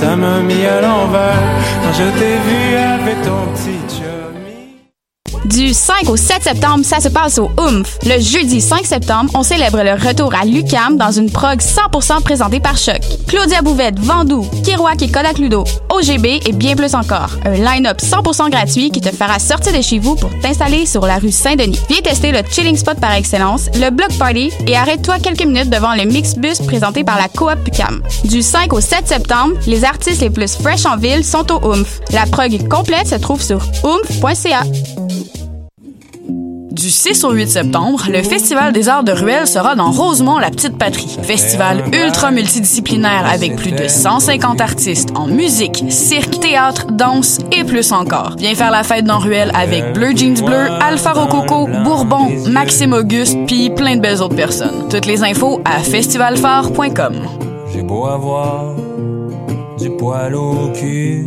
ça m'a mis à l'envers quand je t'ai vu avec ton petit. Du 5 au 7 septembre, ça se passe au OOMF. Le jeudi 5 septembre, on célèbre le retour à l'UCAM dans une prog 100% présentée par Choc. Claudia Bouvette, Vandou, Kiroak et Kodak Ludo, OGB et bien plus encore. Un line-up 100% gratuit qui te fera sortir de chez vous pour t'installer sur la rue Saint-Denis. Viens tester le chilling spot par excellence, le Block Party et arrête-toi quelques minutes devant le Mixbus présenté par la Coop UCAM. Du 5 au 7 septembre, les artistes les plus fresh en ville sont au OOMF. La prog complète se trouve sur oomf.ca. Du 6 au 8 septembre, le Festival des arts de Ruelle sera dans Rosemont, la petite patrie. Festival ultra multidisciplinaire avec plus de 150 artistes en musique, cirque, théâtre, danse et plus encore. Viens faire la fête dans Ruelle avec Bleu Jeans Bleu, Alpha Rococo, Bourbon, Maxime Auguste, puis plein de belles autres personnes. Toutes les infos à festivalphare.com. J'ai beau avoir du poil au cul.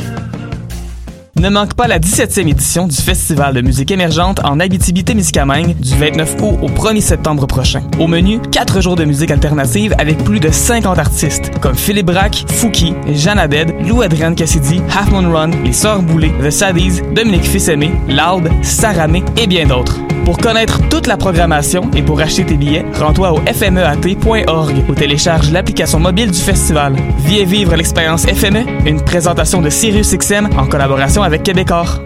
Ne manque pas la 17e édition du Festival de musique émergente en Abitibi-Témiscamingue du 29 août au 1er septembre prochain. Au menu, 4 jours de musique alternative avec plus de 50 artistes comme Philippe Braque, Fouki, Jeanne Abed, Lou Adrienne Cassidy, Half Moon Run, Les Sœurs Boulay, The Saddies, Dominique Fils-Aimé, Loud, Saramé et bien d'autres. Pour connaître toute la programmation et pour acheter tes billets, rends-toi au fmeat.org ou télécharge l'application mobile du festival. Et vivre l'expérience FME, une présentation de SiriusXM en collaboration avec Québecor.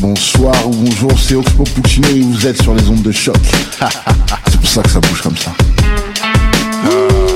Bonsoir ou bonjour, c'est Oxpo Puccino et vous êtes sur les ondes de choc. c'est pour ça que ça bouge comme ça. Oh,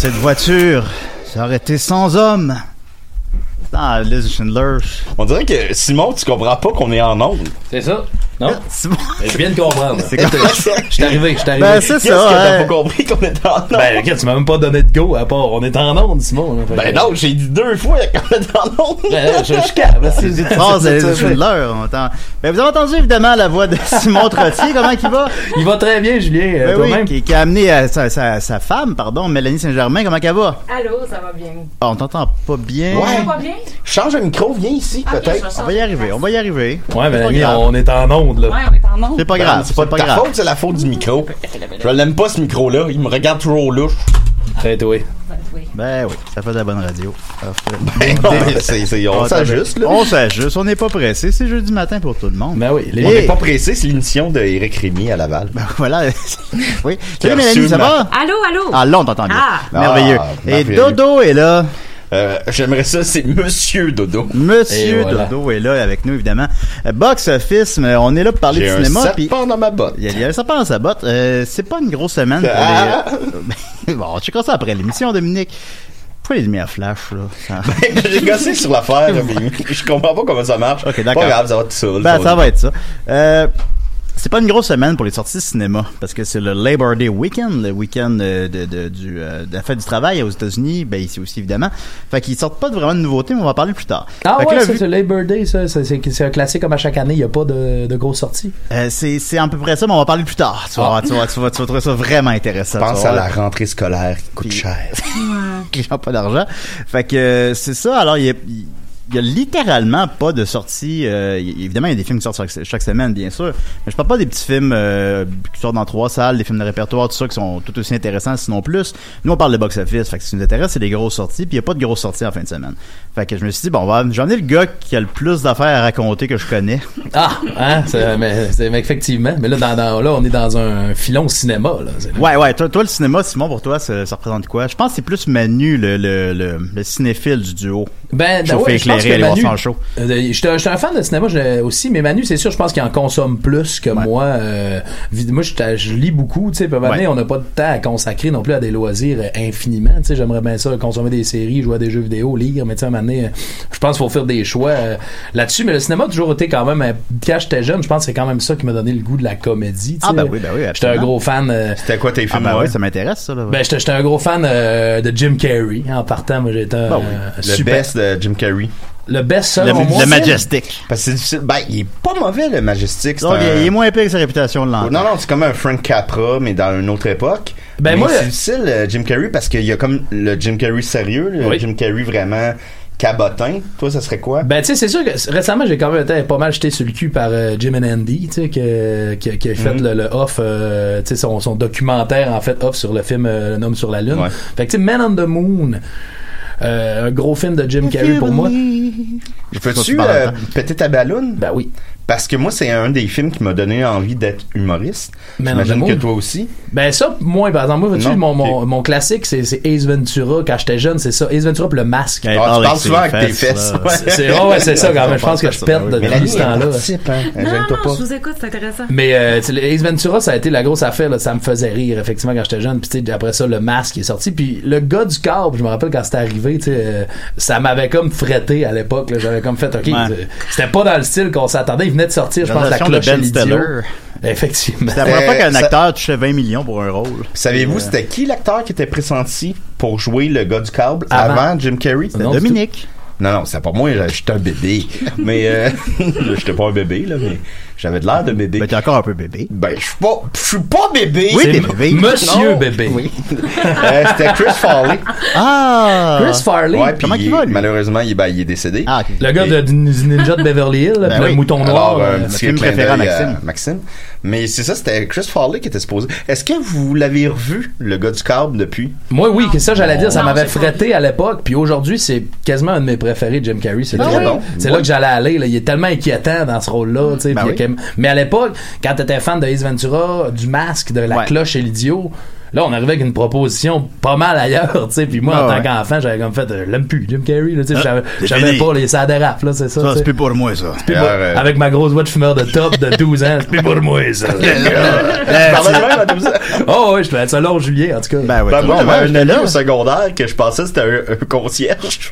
Cette voiture, ça aurait été sans homme. Ah, Liz Schindler. On dirait que Simon, tu comprends pas qu'on est en onde. C'est ça? Non? Simon. Je viens de comprendre. C'est quoi? Je suis arrivé, je suis arrivé. Ben, c'est Qu'est-ce ça, que t'as hein. pas compris qu'on est en onde? Ben, regarde, tu m'as même pas donné de go à part on est en onde, Simon. là. Ben que- non, j'ai dit deux fois qu'on est en onde. Ben, je, je capte, là, c'est- de on entend. Ben, vous avez entendu évidemment la voix de Simon Trottier. Comment il va? Il va très bien, Julien. euh, Ben oui, toi-même? qui, qui a amené euh, sa, sa- sa femme, pardon, Mélanie Saint-Germain. Comment elle va? Allô, ça va bien. Ah, on t'entend pas bien. Ouais. Ça va bien? Change le micro, viens ici, peut-être. On va y arriver, on va y arriver. Ouais, mais pas Mélanie, grave. on est en onde, là. Ouais, on est en onde. C'est pas grave, C'est pas de pas ta grave. faute, c'est la faute du micro. Je l'aime pas ce micro-là, il me regarde trop louche. Arrête, oui. Ben oui, ça fait de la bonne radio. Ben c'est- on Ah, s'ajuste, là. On s'ajuste, on n'est pas pressé. C'est jeudi matin pour tout le monde. Ben oui, les- On n'est pas pressé, c'est l'émission d'Éric Rémy à Laval. Ben voilà. oui. Salut Mélanie, ça va? Allô, allô? Ah là, on t'entend bien. Ah. Merveilleux. Ah, Et. Dodo est là. Euh, J'aimerais ça, c'est Monsieur Dodo. Monsieur voilà. Dodo est là avec nous, évidemment. Euh, Box Office, mais on est là pour parler de un cinéma. puis serpent dans ma botte. Il y a, il y a un serpent dans sa botte. Euh, c'est pas une grosse semaine pour Ah. les... bon, on checkera ça après l'émission, Dominique. Pourquoi les lumières flash, là? Ça- J'ai gossé sur l'affaire, mais je comprends pas comment ça marche. Ok, d'accord. Pas grave, ça va tout seul. Ben, ça va être ça. Euh, c'est pas une grosse semaine pour les sorties de cinéma parce que c'est le Labor Day Weekend, le week-end euh, de, de, du, euh, de la fête du travail aux États-Unis, ben ici aussi évidemment. Fait qu'ils sortent pas de vraiment de nouveautés, mais on va en parler plus tard. Ah Fait que ouais, là, ça, vu- c'est Labor Day, ça. C'est c'est- c'est un classique comme à chaque année. Il n'y a pas de, de grosses sorties. Euh, c'est c'est à peu près ça, mais on va parler plus tard. Tu vas, voir, tu vas, tu vas, tu vas trouver ça vraiment intéressant. Pense à la rentrée scolaire qui coûte Puis- cher. qui n'ont pas d'argent. Fait que euh, c'est ça. Alors, il y a, il il y a littéralement pas de sortie. euh, évidemment, il y a des films qui sortent chaque, chaque semaine, bien sûr. Mais je parle pas des petits films euh, qui sortent dans trois salles, des films de répertoire, tout ça, qui sont tout aussi intéressants, sinon plus. Nous, on parle de box-office. Fait que ce qui nous intéresse, c'est les grosses sorties. Puis il y a pas de grosses sorties en fin de semaine. Fait que je me suis dit, bon, on va- j'en ai le gars qui a le plus d'affaires à raconter que je connais. Ah, hein, c'est- mais, c'est- mais effectivement. Mais là, dans, dans- là, on est dans un filon cinéma. Là. Ouais, ouais. Toi, toi, le cinéma, Simon, pour toi, ça, ça représente quoi? Je pense que c'est plus Manu, le, le, le, le cinéphile du duo. Ben, Chauffé, ouais, je pense éclairé, que aller voir Manu, ça en show. euh, j'étais j'étais un fan de cinéma je- aussi, mais Manu, c'est sûr, je pense qu'il en consomme plus que moi. Euh, moi, je, je lis beaucoup, tu sais, puis à un moment donné, Ouais. on n'a pas de temps à consacrer non plus à des loisirs euh, infiniment, tu sais, j'aimerais bien ça, consommer des séries, jouer à des jeux vidéo, lire, mais tu sais, à un moment donné, je pense qu'il faut faire des choix euh, là-dessus, mais le cinéma a toujours été quand même, quand j'étais jeune, je pense que c'est quand même ça qui m'a donné le goût de la comédie, tu Ah, ben oui, ben oui, J'étais un gros fan... euh, C'était quoi tes Ah, films? ben ouais? ouais, ça m'intéresse, ça, là. ben, j'étais un gros fan de Jim Carrey. En partant, moi, j'étais un Ben oui. euh, Le super. best de Jim Carrey. Le best, le, selon moi. le Majestic. Parce que c'est difficile. Ben, il est pas mauvais, le Majestic. Donc, il, un- est- il est moins épais que sa réputation de l'an. Non, non, c'est comme un Frank Capra, mais dans une autre époque. Ben, Mais moi, c'est difficile, euh, Jim Carrey, parce qu'il y a comme le Jim Carrey sérieux, le Oui. Jim Carrey vraiment cabotin. Toi, ça serait quoi? Ben, tu sais, c'est sûr que récemment, j'ai quand même été pas mal jeté sur le cul par euh, Jim and Andy, tu sais, que- qui, a- qui a fait Mhm. le, le off, euh, tu sais, son, son documentaire, en fait, off sur le film euh, Un homme sur la Lune. Ouais. Fait que, tu sais, Man on the Moon, un gros film de Jim Carrey pour moi. Je peux-tu euh, péter ta balloune? Ben oui. Parce que moi, c'est un des films qui m'a donné envie d'être humoriste. J'imagine que toi aussi. Ben ça, moi, par exemple, moi, Non, mon, mon, ok. mon classique, c'est Ace Ventura. Quand j'étais jeune, c'est ça. Ace Ventura pis le masque. Ah, parle tu parles souvent avec tes fesses. C'est ouais, ouais, c'est ça quand même. Je pense que je depuis Mélanie, ce temps-là. hein. Non, je vous écoute, c'est intéressant. Mais euh, tu sais, le Ace Ventura, ça a été la grosse affaire. Ça me faisait rire, effectivement, quand j'étais jeune. Puis tu sais, après ça, le masque est sorti. Puis le gars du câble, je me rappelle quand c'était arrivé, tu sais, euh, ça m'avait comme fretté à l'époque. J'avais comme fait, OK, euh, c'était pas dans le style qu'on s'attendait. Venait de sortir, je pense, la de cloche et Ben l'idiot. Stiller. Effectivement. C'est la première Euh, fois qu'un ça- acteur touchait 20 millions pour un rôle. Savez-vous, Euh, c'était qui l'acteur qui était pressenti pour jouer le gars du câble Avant. avant, Jim Carrey? Du Dominique. Non, non, c'est pas moi, j'étais un bébé. mais, euh, j'étais pas un bébé, là, mais j'avais de l'air de bébé. Ben, t'es encore un peu bébé. Ben, je suis pas, je suis pas bébé. Oui, C'est t'es bébé. Monsieur Non. bébé. Oui. Euh, c'était Chris Farley. Ah! Chris Farley? Ouais, Comment il va, lui? malheureusement, il, ben, il est décédé. Ah. Le gars de, du Ninja de Beverly Hills, Ben puis le oui. mouton noir. Alors, euh, un le film préféré à Maxime. Maxime. Mais c'est ça, c'était Chris Farley qui était supposé. Est-ce que vous l'avez revu, le gars du câble, depuis? Moi, oui, que ça, j'allais dire, ça m'avait fretté à l'époque, puis aujourd'hui, c'est quasiment un de mes préférés, Jim Carrey. C'est Ah. C'est là que j'allais aller, là. Il est tellement inquiétant dans ce rôle-là, tu sais. Mais à l'époque, quand t'étais fan de Ace Ventura, du masque, de la Ouais. cloche et l'idiot, là, on arrivait avec une proposition pas mal ailleurs, tu sais. Puis moi, Ah en ouais. tant qu'enfant, j'avais comme fait, euh, je l'aime plus, Jim Carrey, là, tu sais. Ah, j'avais- pas les ça dérape, là, c'est ça. Ça, c'est plus pour moi, ça. Euh, Avec ma grosse voix de fumeur de top de 12 ans, c'est plus pour moi, ça. Tu parlais de même à 12 ans? oh, ouais, je fais ça long juillet, en tout cas. Ben, ouais. Ben, moi, j'avais un au secondaire que je pensais que c'était un, un concierge.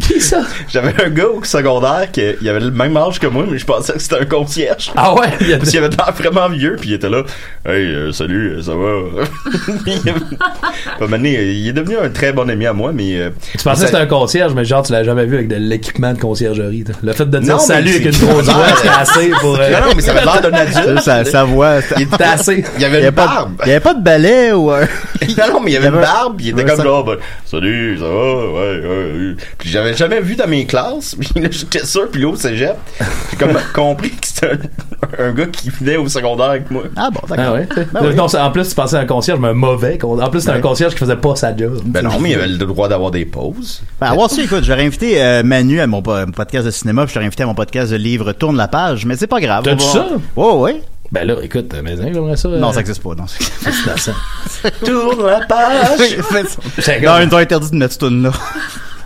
Qui ça? J'avais un gars au secondaire qui il avait le même âge que moi, mais je pensais que c'était un concierge. Ah ouais? Parce qu'il avait l'air vraiment vieux, puis il était là. Hey, euh, salut, ça va? Il est devenu un très bon ami à moi, mais. euh, Tu pensais que c'était un concierge, mais genre, tu l'as jamais vu avec de l'équipement de conciergerie. toi. Le fait de dire Non, salut avec c'est- une grosse voix, c'était assez pour. euh, Non, non, mais ça avait l'air d'un adulte. Ça, sa voix. Il était assez. Il y avait une barbe. il y avait pas de balai ou un. non, non, mais il y avait une barbe, il était comme ben, salut, ça va, ouais, ouais, ouais. Puis j'avais jamais vu dans mes classes, puis là, j'étais sûr, puis là, au cégep, j'ai comme compris que c'était un, un gars qui venait au secondaire avec moi. Ah bon, Ah d'accord. ouais? Ben oui. Non, en plus, tu pensais à un concierge, mais un mauvais. con- En plus, c'était un concierge qui faisait pas sa job. Ben non, mais il avait le droit d'avoir des pauses. Ben, avoir écoute, j'aurais invité euh, Manu à mon po- podcast de cinéma, puis j'aurais invité à mon podcast de livre Tourne la page, mais c'est pas grave. T'as dit ça? Ouais, ouais. Ben là, écoute, mais hein, j'aimerais ça. Non, euh, ça existe pas, non. fascinant. Tourne la page! C'est non, ils nous ont interdit de mettre ce tune là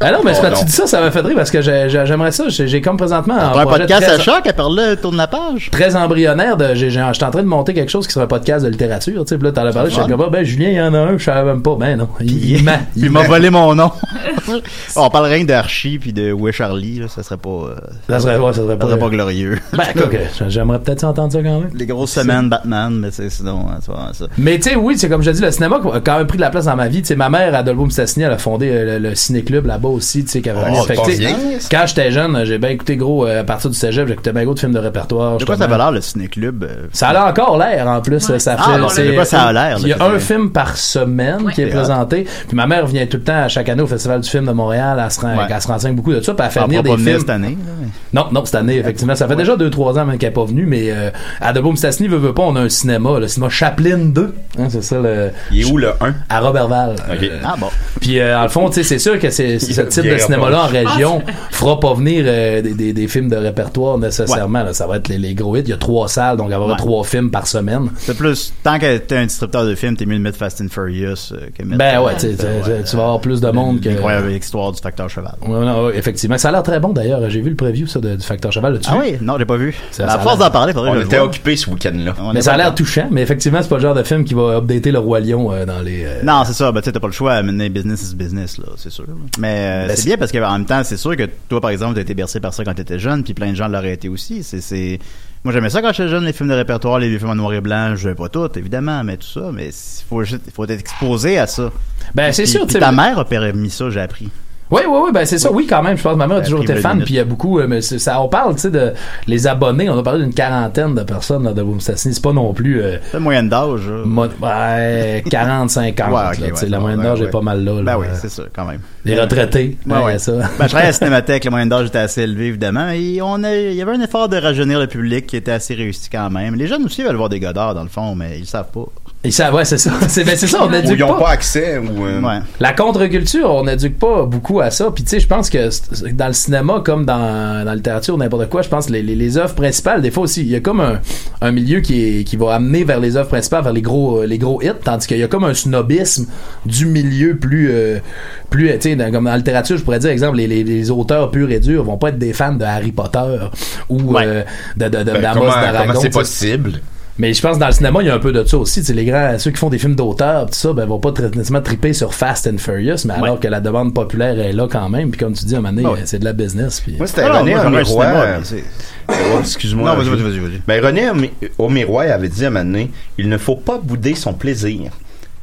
Ah non, mais Oh, non. tu dis ça, ça m'a fait rire parce que j'ai- j'ai- j'aimerais ça. J'ai comme présentement un, un podcast à choc, à parler Tourne la page. très embryonnaire. de suis en train de monter quelque chose qui serait un podcast de littérature. Tu sais, là, t'en as parlé, je suis comme, ah, ben Julien, il y en a un, je savais même pas. Ben non, il. Puis il m'a volé mon nom. on parle rien d'Archie puis de Où est Charlie, là, ça serait pas, euh, Ça serait, ouais, ça serait ça pas. serait pas glorieux. Ben, que, j'aimerais peut-être entendre ça quand même. Les grosses semaines Batman, mais c'est sinon, hein, ça. Mais tu sais, oui, c'est comme je dis, le cinéma a quand même pris de la place dans ma vie. Tu sais, ma mère, Adolfo Mistassini, elle a fondé euh, le, le ciné-club, la là-bas aussi, tu sais, qui avait Oh, Fait bien, Quand j'étais jeune, j'ai bien écouté gros, euh, à partir du cégep, j'écoutais bien gros de films de répertoire. De quoi ça avait l'air, le ciné-club? euh, Ça a encore l'air en plus. Ça Ah, fait, bon, c'est- de quoi ça a l'air, Il y a un film par semaine qui est C'est présenté. Puis ma mère vient tout le temps à chaque année au Festival du film de Montréal. Elle se, rend- Ouais. elle se renseigne beaucoup de ça. Puis elle fait Ah, venir pas des films. cette année, là, Non, non, cette année, effectivement. Ça fait déjà 2-3 ans même qu'elle n'est pas venue, mais euh, à De Boom Stassny, veut, veut pas, on a un cinéma, le cinéma Chaplin 2. Hein, c'est ça le. Il est où le 1? À Robertval. Euh, Ah bon. Puis euh, en le fond, tu sais, c'est sûr que c'est, ce type de cinéma-là en région fera pas venir euh, des, des, des films de répertoire nécessairement. là. Ça va être les, les gros hits. Il y a trois salles, donc il va y avoir Ouais. trois films par semaine. C'est plus, tant que t'es un distributeur de films, t'es mieux de mettre Fast and Furious euh, que mettre. Ben ouais, tu sais, euh, tu- tu vas avoir plus de monde que. L'incroyable histoire du facteur cheval. Ouais, non, ouais, effectivement. Ça a l'air très bon d'ailleurs. J'ai vu le preview ça, de- du Facteur Cheval. Ah oui, non, j'ai pas vu. Ça- à force d'en parler, faudrait On était occupés ce week-end-là. Mais ça a l'air touchant, mais effectivement, c'est pas le genre de film qui va updater le roi lion dans les. Non, c'est ça. Ben, tu sais, t'as pas le choix. Maintenant, business is business, là, c'est sûr. Mais Ben, c'est bien parce qu'en même temps, c'est sûr que toi, par exemple, t'as été bercé par ça quand t'étais jeune, puis plein de gens l'auraient été aussi. C'est, c'est... Moi, j'aimais ça quand j'étais jeune, les films de répertoire, les vieux films en noir et blanc. Je pas tout, évidemment, mais tout ça. Mais il faut, juste- faut être exposé à ça. Ben, c'est sûr, puis ta mère a permis ça, j'ai appris. Oui, oui, oui, ben c'est ça. Oui, quand même. Je pense que ma mère a a toujours été fan. Puis il y a beaucoup. euh, Mais ça, on parle, tu sais, de les abonnés. On a parlé d'une quarantaine de personnes là, de Boom Stassny. C'est pas non plus. euh, C'est la moyenne d'âge. là. mo- ouais, 40, 50. Ouais, ok, là, ouais, la moyenne d'âge ouais. est pas mal là. Ben oui, c'est ça, quand même. Les retraités. Ouais, ouais, ça. Ben, je travaillais à la Cinémathèque, la moyenne d'âge était assez élevée, évidemment. Et on a, il y avait un effort de rajeunir le public qui était assez réussi quand même. Les jeunes aussi veulent voir des godards, dans le fond, mais ils savent pas. Et ça, ouais, c'est ça. C'est ben, c'est ça, on Ou éduque ils n'ont pas. pas accès. Ou, euh, Ouais. La contre-culture, on n'éduque pas beaucoup à ça. Puis tu sais, je pense que dans le cinéma, comme dans, dans la littérature, n'importe quoi, je pense que les, les, les œuvres principales, des fois aussi, il y a comme un, un milieu qui, est, qui va amener vers les œuvres principales, vers les gros, les gros hits, tandis qu'il y a comme un snobisme du milieu plus, euh, plus, tu sais, dans- comme dans la littérature, je pourrais dire, exemple, les, les, les auteurs purs et durs vont pas être des fans de Harry Potter ou Ouais. euh, de, de, de, ben, d'Amos comment d'Aragon, comment c'est possible? Mais je pense que dans le cinéma, il y a un peu de ça aussi. Tu sais, les grands, ceux qui font des films d'auteur, tout ça, ben, vont pas très- nécessairement triper sur Fast and Furious, mais alors que la demande populaire est là quand même. Puis comme tu dis, à un moment donné, Ah ouais. c'est de la business. Puis... Moi, c'était Alors, René euh, mais c'est- oh, Excuse-moi. Non, vas-y, vas-y, vas-y, vas-y. Ben, René Omi- Aumirois avait dit à un moment donné, il ne faut pas bouder son plaisir.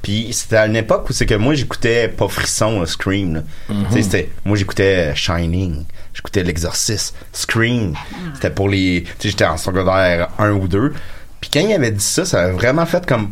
Puis c'était à une époque où c'est que moi j'écoutais pas Frisson, là, Scream. là. Sais, c'était moi j'écoutais euh, Shining, j'écoutais L'Exorciste, Scream. C'était pour les tu sais j'étais en secondaire 1 ou 2. Puis quand il avait dit ça, ça a vraiment fait comme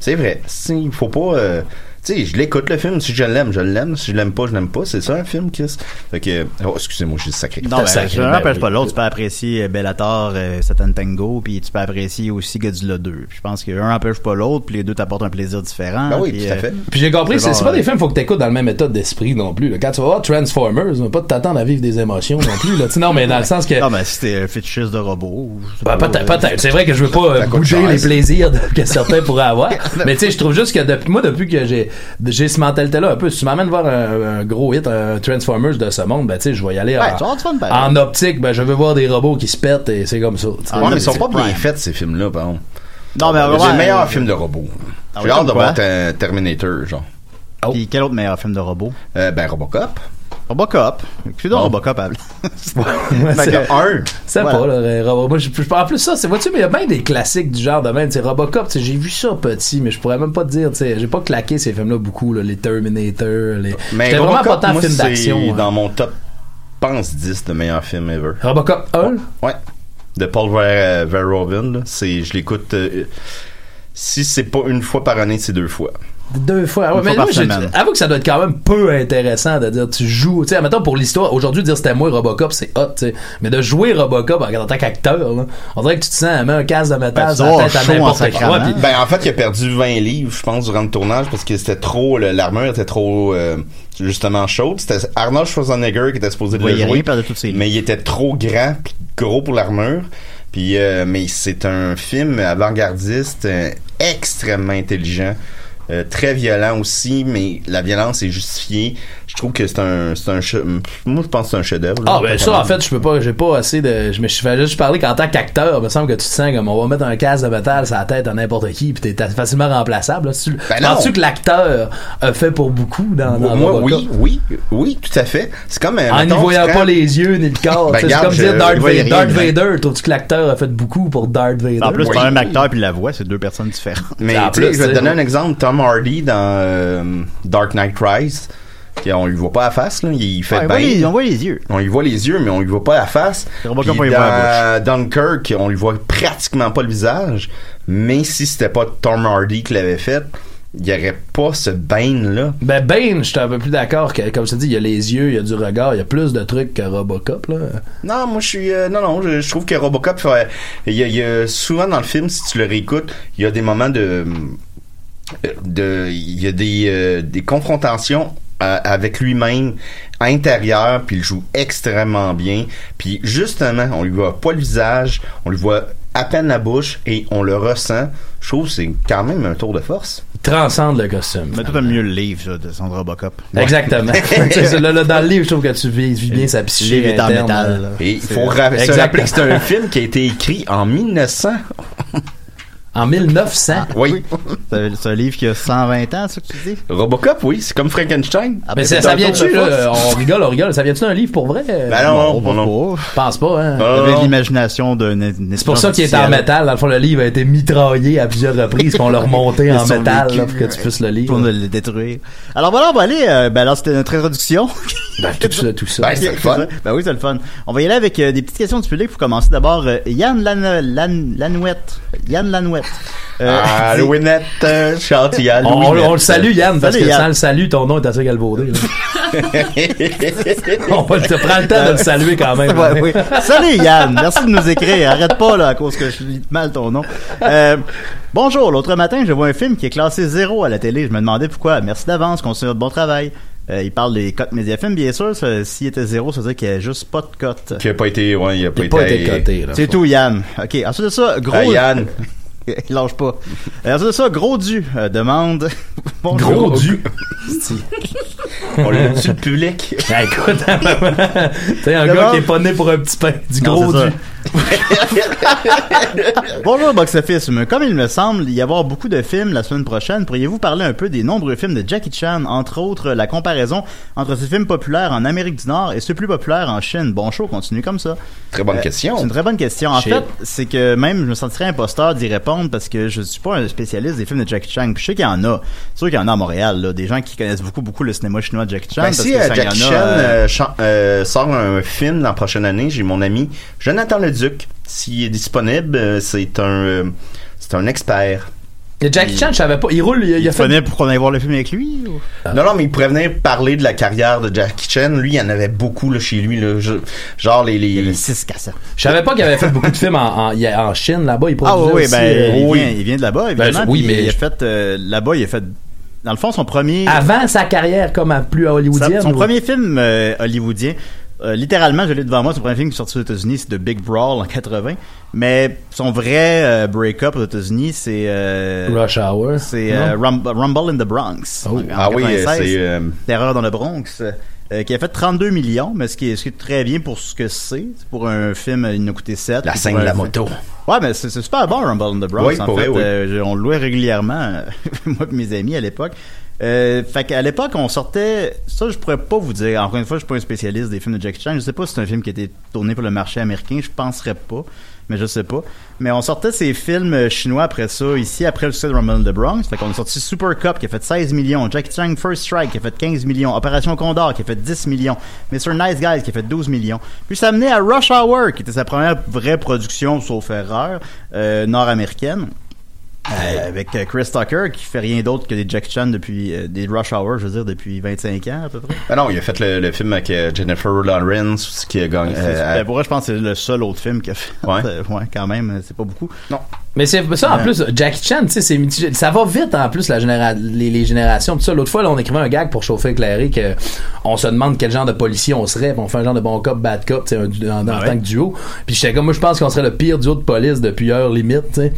c'est vrai, il faut pas euh, sais, je l'écoute le film, si je l'aime, je l'aime, si je l'aime pas, je l'aime pas, c'est ça un film Chris. Fait que oh, excusez-moi, je suis sacré. Non, ben, sacré, je ne ben oui. pas l'autre. Tu peux apprécier euh, Bellator, euh, Satan Tango, puis tu peux apprécier aussi Godzilla 2. Puis Je pense qu'un n'empêche pas l'autre, puis les deux t'apportent un plaisir différent. Ben oui, puis, tout à euh, fait. Puis j'ai compris, C'est pas des films, faut que t'écoutes dans le même état d'esprit non plus. là. Quand tu vas voir Transformers, on va pas t'attendre à vivre des émotions non plus. Là. Tu sais, non, mais dans le sens que. Non, mais si t'es un fétichiste de robot. Ben, peut-être, peut-être. C'est vrai que je veux pas bouger les plaisirs que certains pourraient avoir. Mais tu sais, je trouve juste que depuis, moi, depuis que j'ai, j'ai ce mentalité-là un peu, si tu m'amènes voir un, un gros hit, un Transformers de ce monde, ben tu sais, je vais y aller Ouais, en, optique, ben je veux voir des robots qui se pètent et c'est comme ça. sais. Ouais, mais ils sont pas bien faits ces films-là, par contre. Non, mais C'est vraiment, le meilleur film de robot. Ah J'ai hâte de voir Terminator, genre. Puis quel autre meilleur film de robot? Euh, ben, Robocop. Robocop. Plus donc. Robocop, Ben, c'est- un. C'est pas, là, euh, Robo- Moi, je, je- en plus, ça, c'est, vois-tu, mais il y a bien des classiques du genre de même. Sais, Robocop, j'ai vu ça petit, mais je pourrais même pas te dire, tu sais, j'ai pas claqué ces films-là beaucoup, là, les Terminator, les. Mais J'étais vraiment Robocop, pas tant moi, film c'est d'action. hein. dans mon top, pense 10 de meilleurs films ever. Robocop 1? Ouais. De Paul Ver- Verhoeven. C'est, je l'écoute, euh, si c'est pas une fois par année, c'est deux fois. Deux fois. Ouais, mais fois moi, avoue que ça doit être quand même peu intéressant de dire tu joues. Tu sais, mettons pour l'histoire, aujourd'hui, dire c'était moi Robocop, c'est hot, tu sais. Mais de jouer Robocop en, tant qu'acteur, là, on dirait que tu te sens mettre un casque de métal Ben, la tête à n'importe quoi. puis- Ben, en fait, il a perdu 20 livres, je pense, durant le tournage, parce que c'était trop, l'armure était trop, euh, justement chaude. C'était Arnold Schwarzenegger qui était supposé le jouer. mais il était trop grand pis gros pour l'armure puis euh, mais c'est un film avant-gardiste euh, extrêmement intelligent euh, très violent aussi mais la violence est justifiée je trouve que c'est un c'est un moi je pense que c'est un chef-d'œuvre Ah ben ça en fait je peux pas j'ai pas assez de je me je fais juste parler qu'en tant qu'acteur il me semble que tu te sens comme on va mettre un casque de métal sur la tête à n'importe qui puis t'es facilement remplaçable là. Si tu- Ben penses-tu que l'acteur a fait pour beaucoup dans, dans moi oui oui oui tout à fait. C'est comme euh, en n'y voyant pas les yeux ni le corps Ben, c'est comme dire Darth, Vader, Darth Vader trouves-tu que l'acteur a fait beaucoup pour Darth Vader? En plus, pas un acteur puis la voix, c'est deux personnes différentes. Mais je vais te donner un exemple. Tom Hardy dans euh, Dark Knight Rise, on lui voit pas la face, là. Il fait Ouais, on voit les- on voit les yeux. On lui voit les yeux, mais on lui voit pas la face. On la Dunkirk, on lui voit pratiquement pas le visage. Mais si c'était pas Tom Hardy qui l'avait fait, il y aurait pas ce Bane-là. Ben, Bane, je suis un peu plus d'accord que, comme je te dis, il y a les yeux, il y a du regard, il y a plus de trucs que Robocop, là. Non, moi je suis euh, non non, je, je trouve que Robocop il y, a, il y a souvent dans le film si tu le réécoutes, il y a des moments de de il y a des euh, des confrontations euh, avec lui-même intérieur puis il joue extrêmement bien puis justement on lui voit pas le visage on lui voit à peine la bouche et on le ressent je trouve que c'est quand même un tour de force Il transcende le costume. Mais toi, t'aimes mieux le livre, ça, de son Robocop. Exactement. Là, là, dans le livre, je trouve que tu vis, vis bien sa psyché. Le livre est en métal, et il C'est- faut ra- se Exactement. rappeler que c'est un film qui a été écrit en 1900 En 1900. oui C'est un livre qui a 120 ans, c'est ça que tu dis? Robocop oui c'est comme Frankenstein Ah, Mais ben, ça, vient-tu, là? On rigole, on rigole. Ça vient-tu d'un livre pour vrai? Ben non, non. pas. Je pense pas, hein. Ah, Avec non. l'imagination d'un C'est pour ça qu'il est en métal. Dans le fond, le livre a été mitraillé à plusieurs reprises, qu'on l'a remonté en métal, là, pour que tu puisses le lire. Pour le détruire. Alors voilà, on va aller. euh, ben alors, c'était notre introduction. Ben, tout ça, tout ça. Ben, c'est le fun. Ben oui, c'est le fun. On va y aller avec euh, des petites questions du public pour commencer. D'abord, euh, Yann Lan Lan Lanouette. Yann Lanouette. Euh, Ah, dit- Louinette, euh, on, on- Louinette. on le salue, Yann, parce Salut, que Yann. sans le salut, ton nom est assez galvaudé. on va te prendre le temps de le saluer quand même. Ouais, oui. Salut Yann, merci de nous écrire. Arrête pas là à cause que je lis mal ton nom. Euh, bonjour, l'autre matin, je vois un film qui est classé zéro à la télé. Je me demandais pourquoi. Merci d'avance, continue votre bon travail. Euh, il parle des cotes Mediafilm, bien sûr. S'il était zéro, ça veut dire qu'il n'y a juste pas de cotes. Qui a pas été, ouais, il a pas Il été. n'a pas été coté. C'est tout, Yann. OK. Ensuite de ça, gros. Ah, Yann. Il lâche pas. Ensuite de ça, gros du euh, demande. Bonjour. Gros du. On l'a le public. Ben, écoute, t'es un gars qui est pas né pour un petit pain. Du Non, gros du. Bonjour Box Office. Comme il me semble y avoir beaucoup de films la semaine prochaine, pourriez-vous parler un peu des nombreux films de Jackie Chan, entre autres la comparaison entre ces films populaires en Amérique du Nord et ceux plus populaires en Chine? Bon show, continue comme ça. Très bonne Euh, question. C'est une très bonne question. En Shit. fait, c'est que même je me sentirais imposteur d'y répondre parce que je suis pas un spécialiste des films de Jackie Chan. Puis je sais qu'il y en a. C'est sûr qu'il y en a à Montréal, là, des gens qui connaissent beaucoup beaucoup le cinéma chinois de Jackie Chan. Ben, parce si que euh, Jackie Chan euh, sort un film la prochaine année, j'ai mon ami Jonathan Leduc. S'il est disponible, euh, c'est un, euh, c'est un expert. Et Jackie Chan, je savais pas. Il roule, il, il a il fait. venait pour qu'on aille voir le film avec lui? ou? Non, non, mais il pourrait venir parler de la carrière de Jackie Chan. Lui, il y en avait beaucoup là, chez lui. Là, Je- genre les... Il y les... avait six cassettes. Je savais pas qu'il avait fait beaucoup de films en, en, il y a- en Chine, là-bas. Il Ah produisait oui, oui, aussi, ben, euh, il, oui. Vient, il vient de là-bas, évidemment. Ben, oui, puis mais il a fait euh, là-bas, il a fait dans le fond son premier Avant sa carrière comme à plus hollywoodienne. son ou- premier film euh, hollywoodien. Euh, littéralement, je l'ai devant moi, son premier film qui est sorti aux États-Unis, c'est The Big Brawl en 80. Mais son vrai euh, break-up aux États-Unis, c'est euh, Rush Hour. c'est euh, Rum- Rumble in the Bronx. Oh. en Ah oui, 96. c'est... euh, Terreur dans le Bronx, euh, qui a fait 32 millions, mais ce qui est, ce qui est très bien pour ce que c'est. Pour un film, il nous a coûté 7. La scène de la moto. Ouais, mais c'est c'est super bon, Rumble in the Bronx. Oui, en pour fait, vrai, oui. Euh, je- on le louait régulièrement, moi et mes amis à l'époque. Euh, fait qu'à l'époque, on sortait. Ça, je pourrais pas vous dire. Encore une fois, je suis pas un spécialiste des films de Jackie Chan. Je sais pas si c'est un film qui a été tourné pour le marché américain. Je penserais pas, mais je sais pas. Mais on sortait ces films chinois après ça, ici, après le succès de Rumble in the Bronx. Fait qu'on a sorti Super Cup qui a fait 16 millions, Jackie Chan First Strike qui a fait 15 millions, Opération Condor qui a fait 10 millions, Mr. Nice Guys qui a fait 12 millions. Puis ça menait à Rush Hour qui était sa première vraie production, sauf erreur, euh, nord-américaine. Euh, avec euh, Chris Tucker qui fait rien d'autre que des Jack Chan depuis euh, des Rush Hour, je veux dire depuis 25 ans à peu près. Ah non, il a fait le, le film avec euh, Jennifer Lawrence qui a gagné. Pour moi, je pense que c'est le seul autre film qu'il a fait. Ouais. Ouais, quand même, c'est pas beaucoup. Non. Mais c'est ça, en plus, Jackie Chan, tu sais, ça va vite en plus, la généra les, les générations. Puis ça, l'autre fois, là, on écrivait un gag pour chauffer éclairé que on se demande quel genre de policier on serait. puis on fait un genre de bon cop, bad cop, tu sais, en, en Ah ouais? tant que duo. Puis j'étais comme, moi, je pense qu'on serait le pire duo de police depuis heure limite, tu sais.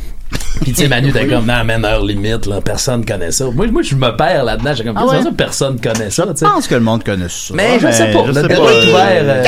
Puis tu sais, Manu, t'es comme, non, man, heure limite, là, personne connaît ça. Moi, moi je me perds là-dedans. J'ai comme, Ah ouais? ça, personne connaît ça, tu sais. Je pense que le monde connaît ça. Mais je sais pas, je le sais pas, est ouvert. euh,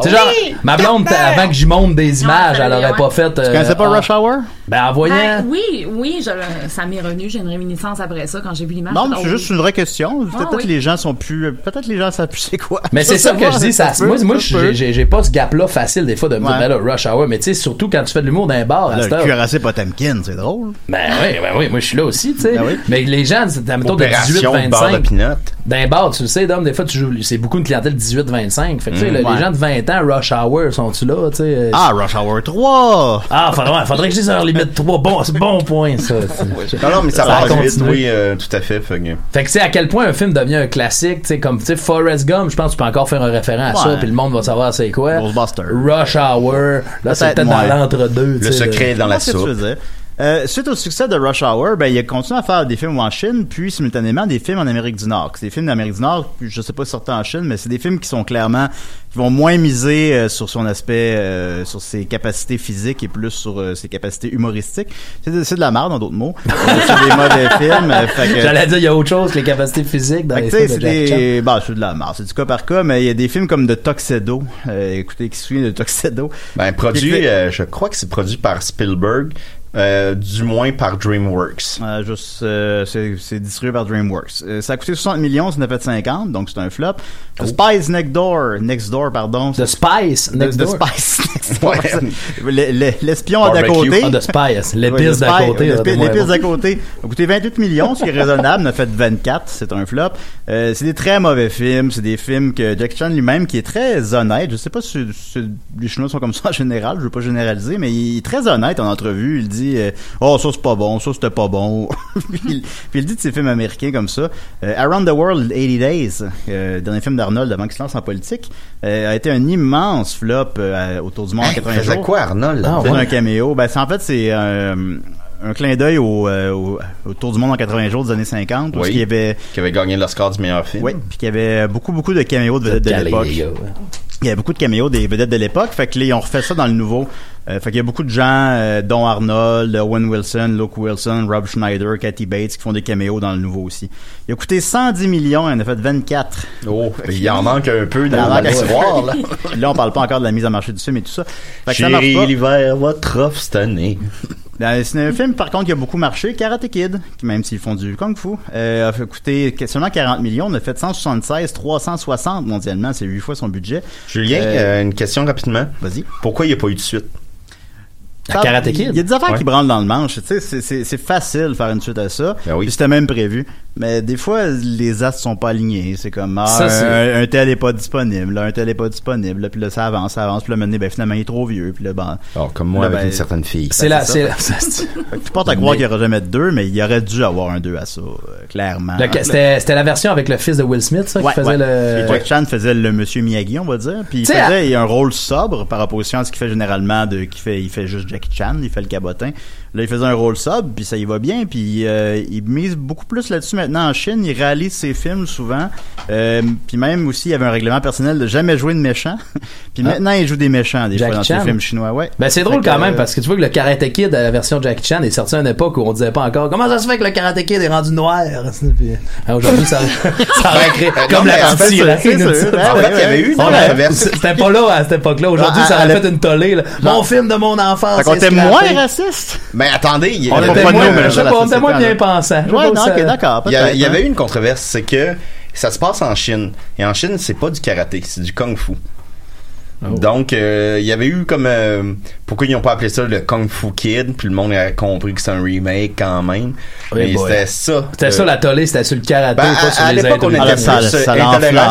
euh, tu sais, genre, ma blonde, avant que j'y monte des images, elle aurait pas fait. Tu euh, connaissais pas ah, Rush Hour? Ben, en voyant. Ben, oui, oui, je- ça m'est revenu. J'ai une réminiscence après ça quand j'ai vu l'image. Non, mais Oh, c'est juste une vraie question. Ah, Peut-être oui. les gens sont plus, peut-être les gens savent plus c'est quoi. Mais c'est ça que je dis, ça, moi, moi j'ai- pas ce gap-là facile des fois de me dire, ben là, rush hour, mais tu sais, surtout quand tu fais de l'humour dans un bar à le cuirassé Potemkin, c'est drôle. Ben oui, ben oui, moi je suis là aussi, tu sais. Ben oui. Mais les gens, c'est- mettons de Opération 18-25. beurre de pinot. D'un bar, tu le sais, Dom, des fois, tu joues, c'est beaucoup une clientèle 18-25. Fait que, tu sais, Mm, ouais. les gens de 20 ans, rush hour, sont-tu là, tu sais? Ah, Rush Hour 3! Ah, faudrait, faudrait que je dise heure limite 3. Bon, c'est bon point, ça. Non, non, mais ça, va vite, oui, euh, tout à fait. fait que- Fait que, tu sais, à quel point un film devient un classique, tu sais, comme, tu sais, Forrest Gump, je pense que tu peux encore faire un référent à ça, puis le monde va savoir c'est quoi. Ghostbusters. Rush Hour, là, c'est Peut-être dans l'entre-deux, Le secret est dans la Qu'est-ce que tu soupe. Euh, suite au succès de Rush Hour, ben, il a continué à faire des films en Chine, puis simultanément des films en Amérique du Nord. C'est des films d'Amérique du Nord, puis je sais pas si sortis en Chine, mais c'est des films qui sont clairement, qui vont moins miser euh, sur son aspect, euh, sur ses capacités physiques et plus sur euh, ses capacités humoristiques. C'est de, la merde, en d'autres mots. C'est des mauvais films. euh, fait que- J'allais dire, il y a autre chose que les capacités physiques dans fait les que, tu sais, films c'est de des, bah, c'est de la marre, c'est du cas par cas, mais il y a des films comme de Tuxedo. Euh, écoutez, qui se souvient de Tuxedo? Ben, produit, euh, je crois que c'est produit par Spielberg, euh, du moins par DreamWorks. Euh, juste, euh, c'est, c'est distribué par DreamWorks. Euh, ça a coûté 60 millions, ça en a fait 50, donc c'est un flop. The Spies Next Door, Next Door, pardon. The Spice The, next The door. Spies Next Door. Ouais. Le- le- l'espion d'à côté. Ah, The Spice. L'épice The d'à côté. L'épice d'à côté. A coûté 28 millions, ce qui est raisonnable. On a fait 24. C'est un flop. Euh, c'est des très mauvais films. C'est des films que Jack Chan lui-même, qui est très honnête. Je sais pas si, si les Chinois sont comme ça en général. Je veux pas généraliser, mais il est très honnête en entrevue. Il dit, euh, oh, ça c'est pas bon. Ça c'était pas bon. puis, il- puis il dit de ces films américains comme ça. Euh, Around the World 80 Days, euh, dernier film d'Arnold avant qu'il se lance en politique, a été un immense flop autour du monde en Il 80 faisait jours. quoi, Arnold? Ah, ouais. un caméo. Ben, c'est en fait, c'est un clin d'œil au, euh, au, au Tour du monde en 80 jours des années 50. Où Oui. y avait, Qui avait gagné l'Oscar du meilleur film. oui, puis qu'il y avait beaucoup, beaucoup de caméos de vedettes de l'époque. Il y avait beaucoup de caméos des vedettes de l'époque. Fait que là, ils ont refait ça dans le nouveau. Euh, fait qu'il y a beaucoup de gens, euh, dont Arnold, Owen Wilson, Luke Wilson, Rob Schneider, Kathy Bates, qui font des caméos dans le nouveau aussi. Il a coûté 110 millions, il en a fait 24. Oh, mais il en manque un peu dans la l'histoire, là. Là, on parle pas encore de la mise en marché du film et tout ça. Fait que Chérie, l'hiver va trop cette année. Ben, c'est un film, par contre, qui a beaucoup marché. Karate Kid, qui, même s'ils font du Kung Fu, euh, a coûter seulement 40 millions. On a fait 176, 360 mondialement. C'est 8 fois son budget. Julien, Euh, euh, une question rapidement. Vas-y. Pourquoi il n'y a pas eu de suite? À Karate Kid. Il y a des affaires Ouais. qui branlent dans le manche. Tu sais, c'est- facile de faire une suite à ça. Ben oui. Puis C'était même prévu. Mais des fois, les astres sont pas alignés. C'est comme, ah, Ça, un, un tel est pas disponible, là, un tel est pas disponible. Là, puis là, ça avance, ça avance. Puis là, maintenant, ben, finalement, il est trop vieux. Puis là, ben, Alors, comme moi Là, avec ben, une certaine fille. C'est Ben, la, c'est que tu portes à croire qu'il y aura jamais de deux, mais il y aurait dû avoir un deux à ça, euh, clairement. C'était c'était la version avec le fils de Will Smith, ça, qui faisait ouais. le. Jack Chan faisait le Monsieur Miyagi, on va dire. Puis il T'sais, faisait un rôle sobre par opposition à ce qu'il fait généralement de, qui fait, il fait juste Jackie Chan, il fait le cabotin. Là, il faisait un rôle sobre, puis ça y va bien, puis euh, il mise beaucoup plus là-dessus maintenant en Chine. Il réalise ses films souvent, euh, puis même aussi il y avait un règlement personnel de jamais jouer de méchant. puis Ah. maintenant il joue des méchants des Jackie fois dans Chan. ses films chinois, ouais. Ben c'est drôle quand même euh, parce que tu vois que le Karate Kid, la version Jackie Chan, est sorti à une époque où on disait pas encore comment ça se fait que le Karate Kid est rendu noir? Puis, hein, Aujourd'hui ça, ça aurait créé Euh, comme non, la petite sirène. En fait, il y avait eu une Ouais, controverse. C'était pas là à cette époque-là. Aujourd'hui, ça aurait fait une tollée. là. Mon film de mon enfance. Fait qu'on est était scrappé. moins raciste. Mais attendez, il y avait pas de moins, je sais pas, on était moins en bien Ouais, pas non, ok, d'accord. Il y, avait eu une controverse, c'est que ça se passe en Chine. Et en Chine, c'est pas du karaté, c'est du kung fu. Oh. Donc, euh, il y avait eu comme... euh, pourquoi ils n'ont pas appelé ça le Kung Fu Kid? Puis le monde a compris que c'est un remake quand même. Oui, Mais c'était ça. C'était euh, ça la tollée, c'était sur le karaté, ben, pas sur à, à les l'époque, on était. Ah, ça- plus ça euh,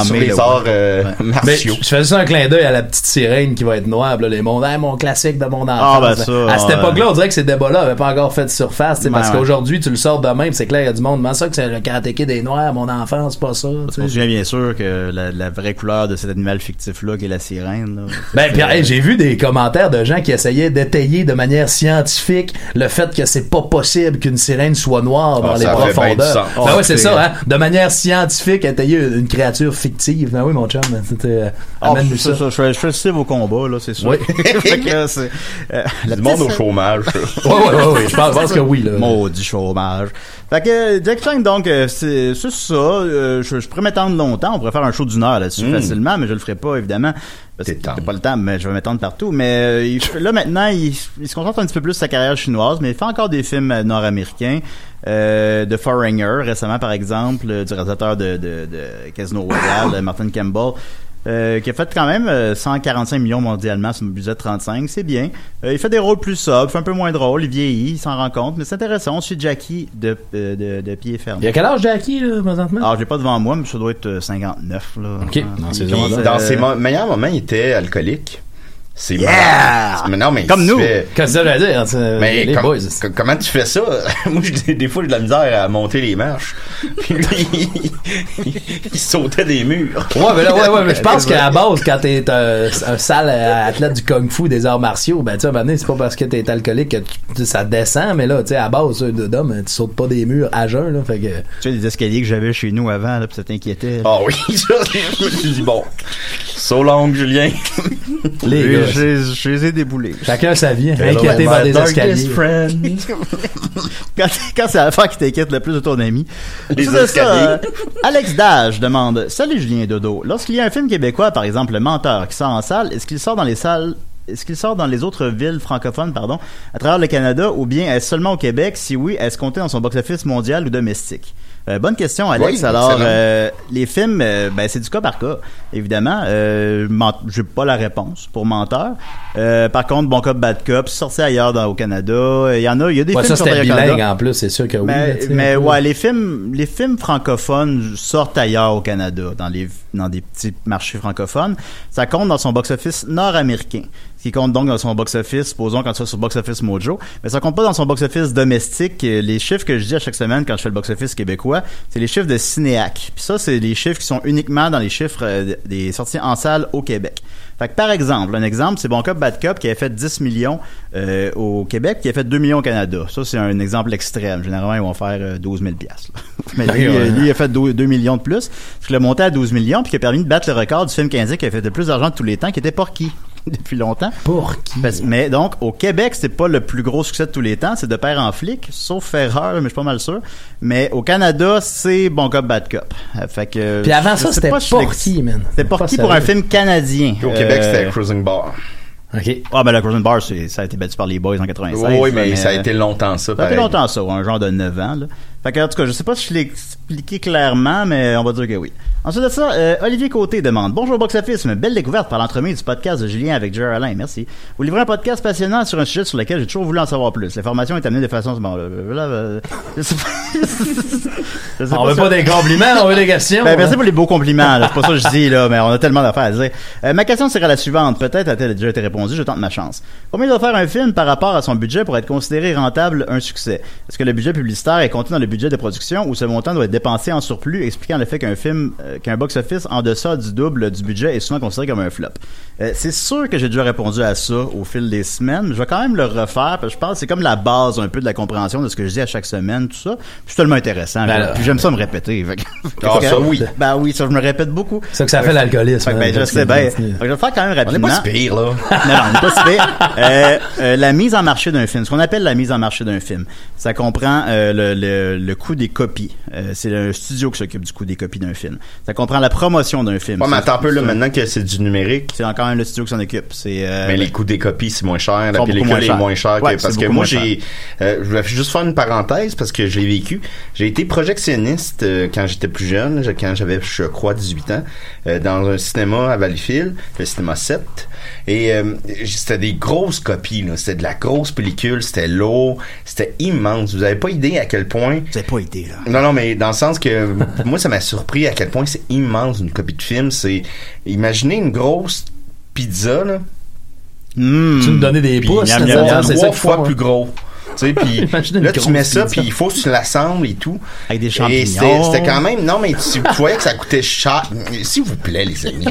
sur les là, arts euh, Mais martiaux. je faisais ça un clin d'œil à la petite sirène qui va être noire, là, les mondes, Hey, mon classique de mon enfance. Ah, ben ça, à cette ouais. époque-là, on dirait que ces débats-là avaient pas encore fait de surface, Ouais, parce ouais. qu'aujourd'hui, tu le sors de même, c'est clair, il y a du monde, mais ça que c'est le karaté kid est noir, mon enfance, pas ça, se sais. souvient bien sûr que la, vraie couleur de cet animal fictif-là, qui est la sirène. Ben, puis hey, j'ai vu des commentaires de gens qui essayaient d'étayer de manière scientifique le fait que c'est pas possible qu'une sirène soit noire dans Ah, les profondeurs. Ben Ah, ouais, c'est ça, hein. De manière scientifique, étayer une créature fictive. Ben oui, mon chum, c'était, euh, Ah, amène-nous ça, ça. ça, je fais, je au combat, là, c'est sûr. Oui. Fait que, euh, c'est, euh, monde au chômage. Ouais, ouais, ouais, ouais, je pense, je pense que oui, là. Maudit chômage. Fait que euh, Jack Chang, donc, c'est c'est ça. Euh, je, je pourrais m'étendre longtemps. On pourrait faire un show d'une heure là-dessus Mm. facilement, mais je le ferai pas, évidemment. Parce que t'as pas le temps, mais je vais m'étendre partout. Mais euh, il- là, maintenant, il, il se concentre un petit peu plus sur sa carrière chinoise, mais il fait encore des films euh, nord-américains. Euh, de Foreigner, récemment, par exemple, euh, du réalisateur de, de, de Casino Royale, Martin Campbell. Euh, qui a fait quand même euh, 145 millions mondialement sur un budget de 35, c'est bien. Euh, il fait des rôles plus sobres, fait un peu moins drôle, il vieillit, il s'en rend compte, mais c'est intéressant. On suit Jackie de, euh, de, de pied ferme. Il y a quel âge Jackie, là, présentement? Alors, j'ai pas devant moi, mais ça doit être euh, 59, là. Ok, dans eaux-là. euh, Dans ses mo- meilleurs moments, il était alcoolique. C'est Yeah! Mais non, mais Comme nous. Qu'est-ce que ça veut dire? Mais les com- boys? co- comment tu fais ça? Moi, des fois, j'ai de la misère à monter les marches. Puis lui, il, il sautait des murs. Ouais, mais là, ouais, ouais, mais je pense qu'à la base, quand t'es un, un sale athlète du kung fu des arts martiaux, ben, tu sais, c'est pas parce que t'es alcoolique que tu- ça descend, mais là, tu sais, à base, d'homme, tu sautes pas des murs à jeun, là, fait que. Tu sais, les escaliers que j'avais chez nous avant, là, pis ça t'inquiétait. Ah oui, ça, je me suis dit, bon, so long, Julien. Les gars, je, je les ai déboulés. chacun sa vie, inquiété par des escaliers. quand quand c'est l'affaire qui t'inquiète le plus de ton ami. Les escaliers. ça, euh, Alex Dage demande Salut Julien Dodo. Lorsqu'il y a un film québécois, par exemple Le Menteur, qui sort en salle, est-ce qu'il sort dans les salles est-ce qu'il sort dans les autres villes francophones, pardon, à travers le Canada, ou bien est-ce seulement au Québec? Si oui, est-ce compté dans son box-office mondial ou domestique? Euh, bonne question, Alex. Oui, Alors, euh, les films, euh, ben, c'est du cas par cas, évidemment. Euh, j'ai pas la réponse pour menteur. Euh, par contre, Bon Cop, Bad Cop, sorti ailleurs dans, au Canada. Il y en a, il y a des Ouais, films ça, qui sont bilingue en plus, c'est sûr que oui. Mais, là, tu sais, mais ouais, les films, les films francophones sortent ailleurs au Canada, dans les, dans des petits marchés francophones. Ça compte dans son box-office nord-américain. Qui compte donc dans son box-office, supposons quand tu vas sur box-office Mojo. Mais ça compte pas dans son box-office domestique. Euh, Les chiffres que je dis à chaque semaine quand je fais le box-office québécois, c'est les chiffres de Cinéac. Puis ça, c'est les chiffres qui sont uniquement dans les chiffres euh, des sorties en salle au Québec. Fait que par exemple, un exemple, c'est Bon Cop Bad Cop qui a fait 10 millions euh, au Québec, qui a fait 2 millions au Canada. Ça, c'est un exemple extrême. Généralement, ils vont faire euh, 12 000 piastres, là. Mais lui, ouais. euh, lui, il a fait 2, millions de plus. Ce qui l'a monté à 12 millions, puis qui a permis de battre le record du film canadien qui a fait le plus d'argent de tous les temps, qui était Porky depuis longtemps. Porky. Parce- mais donc, au Québec, c'est pas le plus gros succès de tous les temps, c'est de père en flic, sauf erreur, mais je suis pas mal sûr. Mais au Canada, c'est Bon Cop, Bad Cop. Euh, Fait que, Puis avant ça, c'était l'ex- Porky, man. C'était Porky pour un film canadien. Au Québec, Euh, c'était Cruising Bar. OK. Ah, ben la Cruising Bar, ça a été battu par les Boys en 96. Oui, mais ça a été longtemps, ça, Ça a été longtemps, ça, un genre de 9 ans, là. Fait que, en tout cas, je sais pas si je l'ai expliqué clairement, mais on va dire que oui. Ensuite de ça, euh, Olivier Côté demande Bonjour Box Office, une belle découverte par l'entremise du podcast de Julien avec Jerry Alain, merci. Vous livrez un podcast passionnant sur un sujet sur lequel j'ai toujours voulu en savoir plus. L'information est amenée de façon. Bon, là, là, là, je sais pas. Je sais On veut pas des compliments, on veut des questions. ben, merci pour les beaux compliments. C'est pas ça que je dis, là, mais on a tellement d'affaires à dire. Euh, ma question serait la suivante. Peut-être a-t-elle déjà été répondue. Je tente ma chance. Combien doit faire un film par rapport à son budget pour être considéré rentable un succès? Est-ce que le budget publicitaire est compté dans le budget de production ou ce montant doit être dépensé en surplus, expliquant le fait qu'un film, euh, qu'un box-office en deçà du double du budget est souvent considéré comme un flop? Euh, c'est sûr que j'ai déjà répondu à ça au fil des semaines, je vais quand même le refaire parce que je pense que c'est comme la base un peu de la compréhension de ce que je dis à chaque semaine, tout ça. C'est tellement intéressant. Ben Puis- j'aime ça me répéter. Ah, ça, oui. Ben oui, ça, je me répète beaucoup. C'est ça que ça fait l'alcoolisme. Ben, hein, je sais bien. je vais le faire quand même On n'est rapidement. pas si pire, là. non, non, on n'est pas si pire. Euh, euh, la mise en marché d'un film, ce qu'on appelle la mise en marché d'un film, ça comprend euh, le, le, le coût des copies. C'est un studio qui s'occupe du coût des copies d'un film. Ça comprend la promotion d'un film. Ouais, mais attends un peu, là, maintenant que c'est du numérique. C'est encore même le studio qui s'en occupe. C'est, euh, Mais les coûts des copies, c'est moins cher. La pellicule est moins Ouais, parce que moi, j'ai... euh, je vais juste faire une parenthèse parce que je l'ai vécu. J'ai été projectionniste euh, quand j'étais plus jeune, je- quand j'avais, je crois, 18 ans, dans un cinéma à Valleyfield, le cinéma 7. Et c'était des grosses copies. là. C'était de la grosse pellicule, c'était lourd, c'était immense. Vous avez pas idée à quel point... Vous avez pas idée, là. Non, non, mais dans le sens que moi, ça m'a surpris à quel point c'est immense une copie de film. C'est imaginez une grosse pizza là, Hmm. Tu me donnais des pouces. c'est ça, ça trois fois font, plus hein. gros. Tu sais, là tu mets ça, puis il faut que tu l'assembles et tout. Avec des champignons. c'était c'était quand même non mais tu, tu voyais que ça coûtait cher. S'il vous plaît les amis.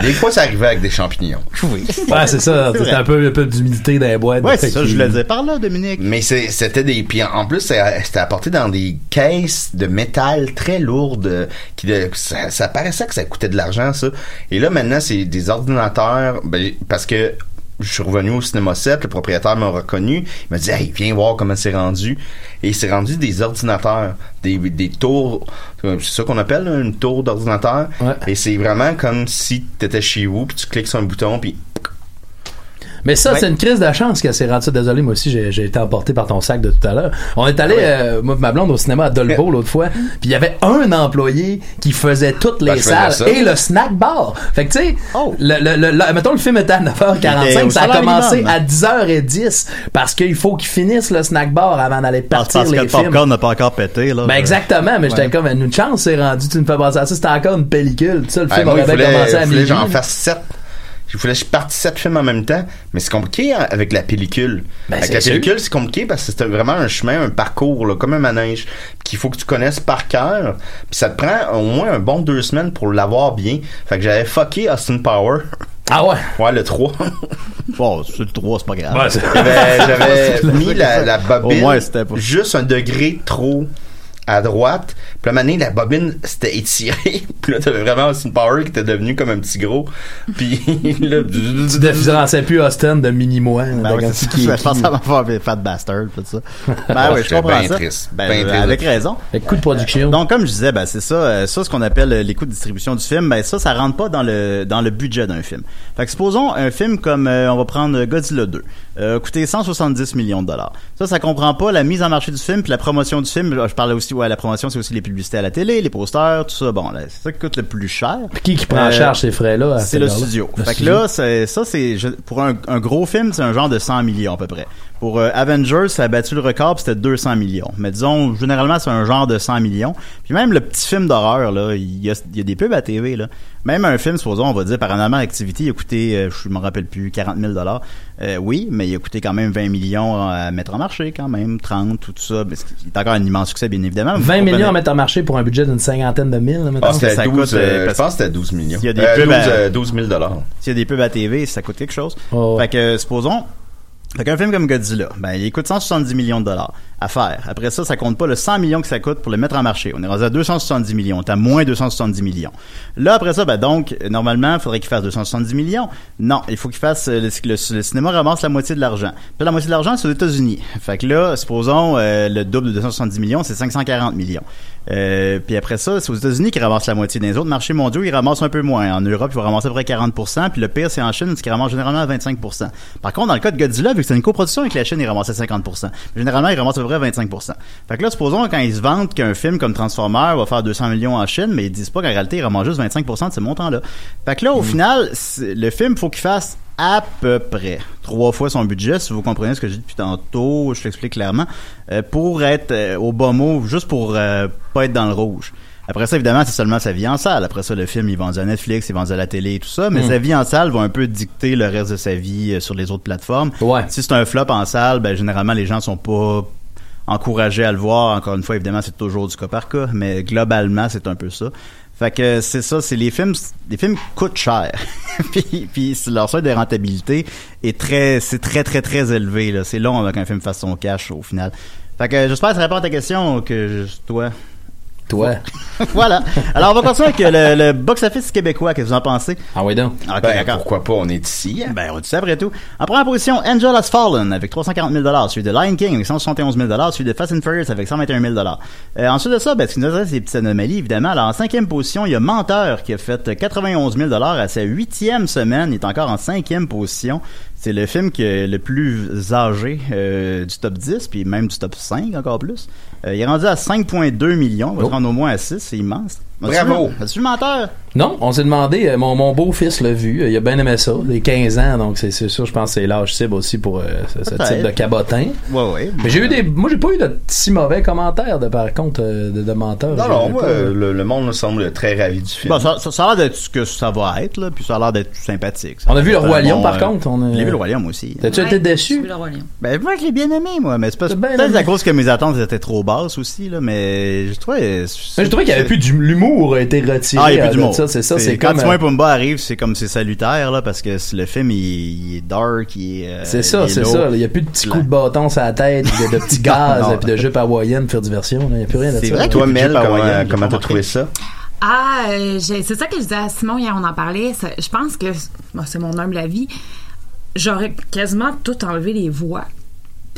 Des fois ça arrivait avec des champignons. Oui. Ouais, c'est ça. Vrai. un peu, un peu d'humidité dans les boîtes. Ouais, c'est ça, je voulais dire. Par là, Dominique. Mais c'est- c'était des puis en plus c'était apporté dans des caisses de métal très lourdes qui de- ça, ça paraissait que ça coûtait de l'argent ça. Et là maintenant c'est des ordinateurs ben, parce que je suis revenu au cinéma 7, le propriétaire m'a reconnu, il m'a dit hey viens voir comment c'est rendu. Et c'est rendu des ordinateurs, des, des tours, euh, c'est ça qu'on appelle là, une tour d'ordinateur. Et c'est vraiment comme si t'étais chez vous puis tu cliques sur un bouton puis mais ça, c'est une crise de chance qu'elle s'est rendue. Désolé, moi aussi, j'ai, été emporté par ton sac de tout à l'heure. On est allé, ah euh, moi, ma blonde, au cinéma à Dolbeau l'autre fois, puis il y avait un employé qui faisait toutes ben, les salles et le snack bar. Fait que, tu sais, oh. le, le, le, mettons, le film était à 9h45, ça a commencé à 10h10 parce qu'il faut qu'ils finissent le snack bar avant d'aller ah, partir parce les que films. popcorn n'a pas encore pété, là. Ben, exactement, mais j'étais comme, une chance, c'est rendu, tu me fais penser à ça, c'était encore une pellicule, tu sais, le film commencé à midi. j'en fasse 7 je voulais que je participe film en même temps, mais c'est compliqué hein, avec la pellicule. Ben, avec la pellicule, c'est compliqué parce que c'est vraiment un chemin, un parcours, là, comme un manège, qu'il faut que tu connaisses par cœur. Puis ça te prend au moins un bon deux semaines pour l'avoir bien. Fait que j'avais fucké Austin Power. Ah ouais? Ouais, le 3. bon, le 3, c'est pas grave. J'avais mis la, la bobine Au moins, pas... juste un degré trop à droite. Puis la la bobine s'était étirée. Puis là, t'avais vraiment Austin Power qui était devenu comme un petit gros. Puis là... Tu différenciais plus Austin de mini-moi. Ben ouais, c'est ça. Je pense à m'avoir fait Fat Bastard, tout ça. Ben oui, je comprends ça. triste, Ben, triste. avec raison. Avec coup de production. Donc, comme je disais, ben, c'est ça, euh, ça, ce qu'on appelle euh, les coûts de distribution du film, ben, ça, ça rentre pas dans le, dans le budget d'un film. Fait que supposons un film comme, euh, on va prendre Godzilla 2, euh, coûté 170 millions de dollars. Ça, ça comprend pas la mise en marché du film puis la promotion du film. Je parlais aussi, ouais, la promotion, c'est aussi les publicités à la télé, les posters, tout ça. Bon, là, c'est ça qui coûte le plus cher. Puis qui qui prend en Euh, charge ces frais-là? à C'est le studio. Le fait que là, ça, c'est, pour un, un gros film, c'est un genre de 100 millions à peu près. Pour euh, Avengers, ça a battu le record, puis c'était 200 millions. Mais disons, généralement, c'est un genre de 100 millions. Puis même le petit film d'horreur, là, il y a, il y a des pubs à TV, là. Même un film, supposons, on va dire, Paranormal Activity, il a coûté, euh, je me rappelle plus, 40 000 dollars. Euh, oui, mais il a coûté quand même 20 millions à mettre en marché, quand même, 30, tout ça. Mais c'est c'est encore un immense succès, bien évidemment. Vous 20 millions à mettre en marché pour un budget d'une cinquantaine de mille, là. Ah, c'était ça 12, coûte, euh, euh, je parce- pense que c'était 12 millions. S'il y a des Euh, pubs 12, à- euh, 12 000 dollars. S'il y a des pubs à TV, ça coûte quelque chose. Oh. Fait que, supposons, fait qu'un film comme Godzilla, ben, il coûte 170 millions de dollars à faire. Après ça, ça compte pas le 100 millions que ça coûte pour le mettre en marché. On est rendu à 270 millions. T'as moins 270 millions. Là, après ça, ben, donc, normalement, il faudrait qu'il fasse 270 millions. Non, il faut qu'il fasse, euh, le, le- le cinéma ramasse la moitié de l'argent. Puis la moitié de l'argent, c'est aux États-Unis. Fait que là, supposons, euh, le double de 270 millions, c'est 540 millions. Euh, puis après ça, c'est aux États-Unis qui ramassent la moitié des autres marchés mondiaux, ils ramassent un peu moins. En Europe, ils vont ramasser à peu près 40%, puis le pire, c'est en Chine, ce qui ramasse généralement à 25%. Par contre, dans le cas de Godzilla, vu que c'est une coproduction avec la Chine, ils ramassent à 50%. Généralement, ils ramassent à peu près 25%. Fait que là, supposons, quand ils se vendent qu'un film comme Transformer va faire 200 millions en Chine, mais ils disent pas qu'en réalité, ils ramassent juste 25% de ce montant-là. Fait que là, au final, c'est- le film, faut qu'il fasse à peu près trois fois son budget, si vous comprenez ce que j'ai dit depuis tantôt, je l'explique clairement, euh, pour être euh, au bas mot, juste pour euh, pas être dans le rouge. Après ça, évidemment, c'est seulement sa vie en salle. Après ça, le film, il est vendu à Netflix, il est vendu à la télé et tout ça. Mais Mm. sa vie en salle va un peu dicter le reste de sa vie sur les autres plateformes. Ouais. Si c'est un flop en salle, ben, généralement, les gens sont pas encouragés à le voir. Encore une fois, évidemment, c'est toujours du cas par cas. Mais globalement, c'est un peu ça. Fait que c'est ça, c'est les films, les films coûtent cher. puis, puis leur seuil de rentabilité est très, c'est très très très élevé. Là. C'est long avant qu'un film fasse son cash au final. Fait que j'espère que ça répond à ta question que toi. Toi. voilà. Alors on va continuer avec le, le box-office québécois. Qu'est-ce que vous en pensez? Ah oui donc. Ok, Ben, d'accord. pourquoi pas, on est ici. hein. Ben, on dit ça après tout. En première position, Angel Has Fallen avec 340 000 suivi de Lion King avec 171 000 suivi de Fast and Furious avec 121 000 euh, Ensuite de ça, ben, ce qui nous intéresse, c'est des petites anomalies, évidemment. Alors, en cinquième position, il y a Menteur qui a fait 91 000 à sa huitième semaine. Il est encore en cinquième position. C'est le film qui est le plus âgé euh, du top 10, puis même du top 5 encore plus. Euh, il est rendu à 5,2 millions. Il va se rendre au moins à 6. C'est immense. Bravo. As-tu Menteur? Non, on s'est demandé, euh, mon, mon beau-fils l'a vu, euh, il a bien aimé ça, les 15 ans, donc c'est c'est sûr, je pense que c'est l'âge cible aussi pour euh, ce, type de cabotin. Ouais, ouais. Mais j'ai eu des, moi j'ai pas eu de si mauvais commentaires de par contre euh, de, de menteurs. Non, J'ai non, pas- le, le monde me semble très ravi du film. Bon, ça, ça, ça a l'air d'être ce que ça va être, là, puis ça a l'air d'être sympathique. Ça On a vu le Roi Lion bon, par euh, contre. On a- J'ai vu le Roi Lion aussi. T'as-tu été J'ai déçu? vu le Roi Lion. Ben, moi, je l'ai bien aimé, moi, mais c'est peut-être à cause que mes attentes étaient trop basses aussi, là, mais je trouvais... Mais je trouvais qu'il y avait plus du l'humour a été retiré. Ah, il y a euh, plus de d'humour. c'est ça, c'est quand comme Timon euh, et Pumba arrive, c'est comme c'est salutaire, là, parce que c'est- le film, il, il est dark, il est... euh, C'est il ça, est c'est ça. Il y a plus de petits coups de bâton sur la tête, de, de petits gaz, non. puis de jupe hawaïenne pour faire diversion. Il n'y a plus rien de C'est ça. vrai Toi, Mel, comment, t'as trouvé ça? Ah, euh, j'ai- c'est ça que je disais à Simon hier, on en parlait. ça- je pense que, bon, c'est mon humble avis, j'aurais quasiment tout enlevé les voix.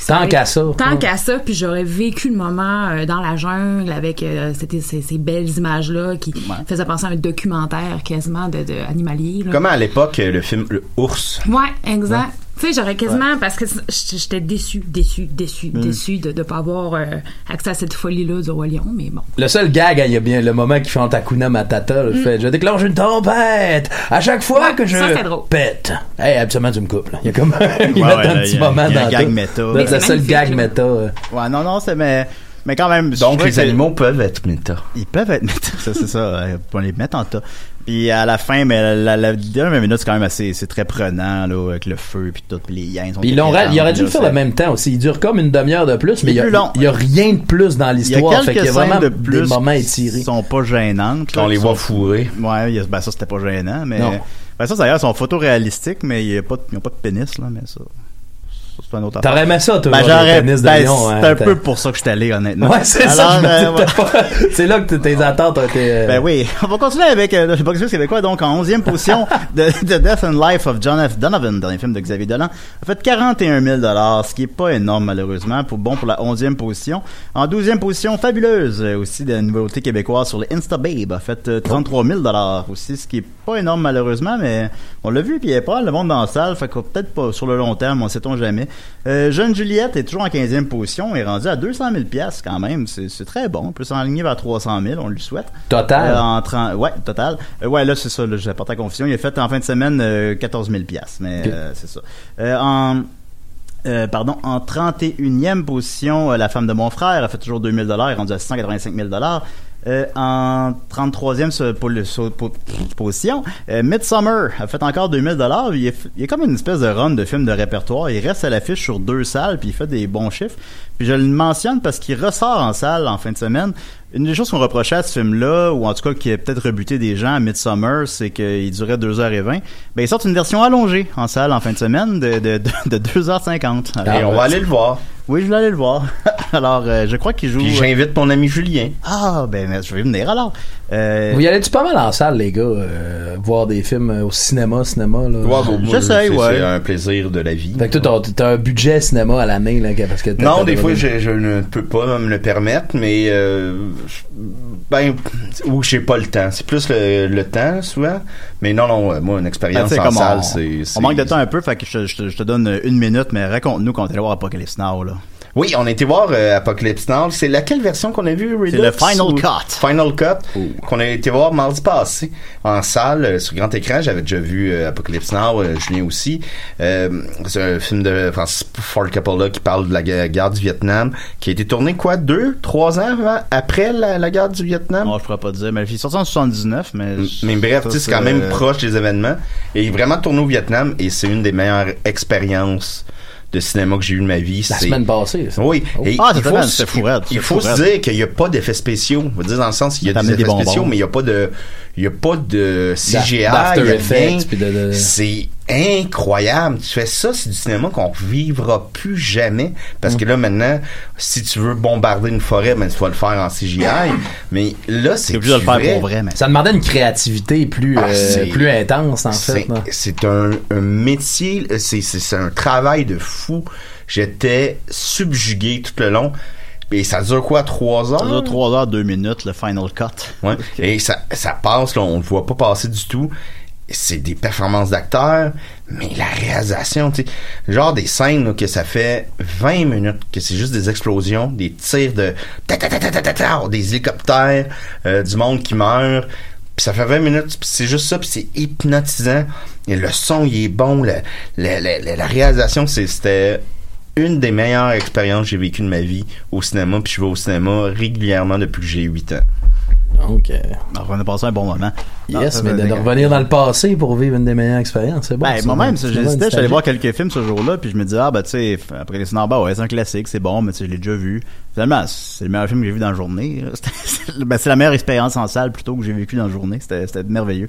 Tant qu'à ça. Tant Ouais. qu'à ça, puis j'aurais vécu le moment euh, dans la jungle avec euh, ces, ces belles images-là qui faisaient penser à un documentaire quasiment de, de animalier. là. Comme à l'époque, euh, le film Le Ours? Ouais, exact. Tu sais, j'aurais quasiment, parce que j'étais déçu, déçu, déçu, Mm. déçu de ne pas avoir euh, accès à cette folie-là du Roi Lion, mais bon. Le seul gag, hein, il y a bien le moment qui chante Hakuna Matata, le Mm. fait Je déclenche une tempête à chaque fois Ouais, que je ça, c'est drôle. pète. Hey, absolument, tu me coupes. là. Il y a comme il ouais, un là, petit y moment il y a un dans gag tout. méta. Le- Mais Le c'est seul gag là. méta. euh. Ouais, non, non, c'est mais mais quand même. je Donc, les animaux peuvent être méta. Ils peuvent être méta, ça c'est ça. euh, On les mettre en tas. Puis à la fin, mais la, la, la dernière minute c'est quand même assez, c'est très prenant là avec le feu puis tout, puis les hyènes sont Puis ils il aurait dû le faire le même temps aussi. Il dure comme une demi-heure de plus, mais Il y a, plus long. il y a rien de plus dans Il y a l'histoire. Fait qu'il y quelques a vraiment de des plus moments qui étirés. sont pas gênantes. Qu'on là, les qui voit fourrer. Ouais, ben ça c'était pas gênant, mais Non. ben ça d'ailleurs sont photoréalistiques, mais il y a pas, ils pas de pénis là, mais ça. Ça, C'est un autre T'aurais aimé ça, toi, Ben, les j'aurais, ben, c'est hein, un peu pour ça que je suis allé, honnêtement. Ouais, c'est ça. euh, C'est là que tes attentes ont été. euh, Ben oui, on va continuer avec euh, le box québécois. Donc, en 11e position, de, de Death and Life of John F. Donovan, dernier film de Xavier Dolan, a fait 41 000 ce qui est pas énorme malheureusement, pour bon pour la 11e position. En 12e position, Fabuleuse, euh, aussi de la nouveauté québécoise sur le Instababe, a fait euh, 33 000 aussi, ce qui est pas énorme malheureusement, mais on l'a vu, puis il y a pas de monde dans la salle, fait que peut-être pas sur le long terme, on sait-on jamais. Euh, Jeune Juliette est toujours en 15e position, est rendu à 200 000 quand même, c'est très bon, on peut s'enligner vers 300 000, on lui souhaite. Total? Euh, en 30 ouais, total. Euh, ouais, là, c'est ça, porté à confusion. Il a fait en fin de semaine euh, 14 000 mais Ok. euh, c'est ça. Euh, en, euh, pardon, en 31e position, euh, la femme de mon frère a fait toujours 2000 dollars, est rendue à 685 000 dollars. Euh, en 33e sur- pour le- sur- pour- position, euh, Midsummer a fait encore 2000 dollars. Il, il est comme une espèce de run de film de répertoire. Il reste à l'affiche sur deux salles puis il fait des bons chiffres. Puis je le mentionne parce qu'il ressort en salle en fin de semaine. Une des choses qu'on reprochait à ce film-là, ou en tout cas qui a peut-être rebuté des gens à Midsummer, c'est qu'il durait 2h20. Ben, ils sortent une version allongée en salle en fin de semaine de, de, de, de 2h50. Et on va aller le voir. Oui, je vais aller le voir. alors, euh, je crois qu'il joue... Puis j'invite mon ami Julien. Ah, ben, mais je vais venir alors. Euh, Vous y allez-tu pas mal en salle, les gars, euh, voir des films euh, au cinéma, cinéma, là? Ouais, bon, moi, J'essaye, c'est- ouais. C'est un plaisir de la vie. Fait que toi, t'as- un budget cinéma à l'année, là, parce que t'as- Non, des fois, je, je ne peux pas me le permettre, mais euh, je- ben, ou j'ai pas le temps. C'est plus le, le temps, souvent. Mais non, non, moi, une ben, expérience sais, en salle, c'est... on manque de temps un peu, fait que je, te- je je te donne une minute, mais raconte-nous quand est allé voir Apocalypse Now, là. Oui, on a été voir euh, Apocalypse Now. C'est laquelle version qu'on a vue, Redux? C'est le Final ou- Cut. Final Cut, qu'on a été voir mardi passé en salle, euh, sur grand écran. J'avais déjà vu euh, Apocalypse Now, euh, Julien aussi. Euh, c'est un film de Francis Ford Coppola qui parle de la gu- guerre du Vietnam, qui a été tourné, quoi, deux, trois ans avant- après la, la guerre du Vietnam? Moi, je pourrais pas dire, mais il est sorti en 79, mais... Mais bref, ça, tu sais, c'est quand même proche des événements. Et vraiment tourné au Vietnam, et c'est une des meilleures expériences de cinéma que j'ai eu de ma vie. La C'est- semaine passée, ça. Oui. Oh. Et Ah, il faut, semaine, se- il faut se dire qu'il n'y a pas d'effets spéciaux. On va dire dans le sens qu'il y a des effets spéciaux, mais il n'y a pas de, il y a pas de CGI, il y a effects, rien. puis de- de- C'est incroyable. Tu fais ça, c'est du cinéma qu'on vivra plus jamais. Parce que là, maintenant, si tu veux bombarder une forêt, ben, tu vas le faire en CGI. mais là, c'est obligé de le faire vrai. pour vrai, mais... Ça demandait une créativité plus, Ah, euh, c'est- plus intense, en fait. C'est- un, un métier, c'est c'est- c'est un travail de fou. J'étais subjugué tout le long. Et ça dure quoi, trois heures? Ça dure 3 heures, 2 minutes, le Final Cut. Ouais. Et ça, ça passe, là, on ne voit pas passer du tout. C'est des performances d'acteurs, mais la réalisation, tu sais, genre des scènes que ça fait 20 minutes, que c'est juste des explosions, des tirs de des hélicoptères, euh, du monde qui meurt. Puis ça fait 20 minutes, puis c'est juste ça, puis c'est hypnotisant. Et le son, il est bon, la réalisation, c'était une des meilleures expériences que j'ai vécues de ma vie au cinéma, puis je vais au cinéma régulièrement depuis que j'ai 8 ans. Donc, euh, Alors, on a passé un bon moment. Yes, mais de, revenir dans le passé pour vivre une des meilleures expériences, c'est bon. Ben, moi-même, j'hésitais, j'allais voir quelques films ce jour-là, puis je me disais, ah, ben, tu sais, après les Snarba, ouais, c'est un classique, c'est bon, mais tu sais, je l'ai déjà vu. Finalement, c'est le meilleur film que j'ai vu dans la journée. Ben, c'est la meilleure expérience en salle, plutôt, que j'ai vécu dans la journée. C'était, merveilleux.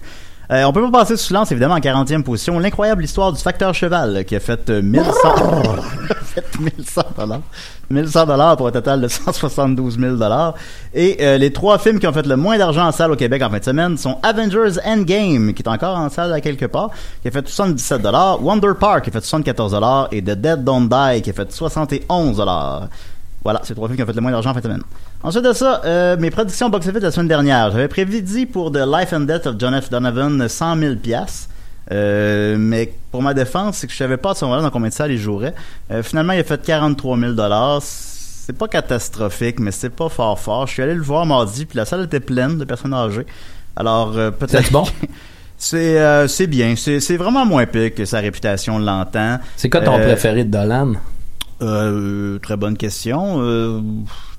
Euh, on peut pas passer sous silence, évidemment, en 40e position, l'incroyable histoire du facteur cheval, euh, qui a fait euh, 1100... fait 1100 dollars. 1100 dollars pour un total de 172 000 dollars. Et euh, les trois films qui ont fait le moins d'argent en salle au Québec en fin de semaine sont Avengers Endgame, qui est encore en salle à quelque part, qui a fait 77 dollars, Wonder Park, qui a fait 74 dollars, et The Dead Don't Die, qui a fait 71 dollars. Voilà, c'est trois films qui ont fait le moins d'argent en fin de semaine. Ensuite de ça, euh, mes prédictions box-office la semaine dernière. J'avais prédit pour The Life and Death of John F. Donovan 100 000 piastres. Euh, mais pour ma défense, c'est que je savais pas à ce moment-là dans combien de salles il jouerait. Euh, finalement, il a fait 43 000 C'est pas catastrophique, mais c'est pas fort fort. Je suis allé le voir mardi, puis la salle était pleine de personnes âgées. Alors, euh, peut-être... C'est bon? C'est euh, c'est bien. C'est c'est vraiment moins pire que sa réputation l'entend. C'est quoi ton Euh, préféré de Dolan? euh, très bonne question. Euh,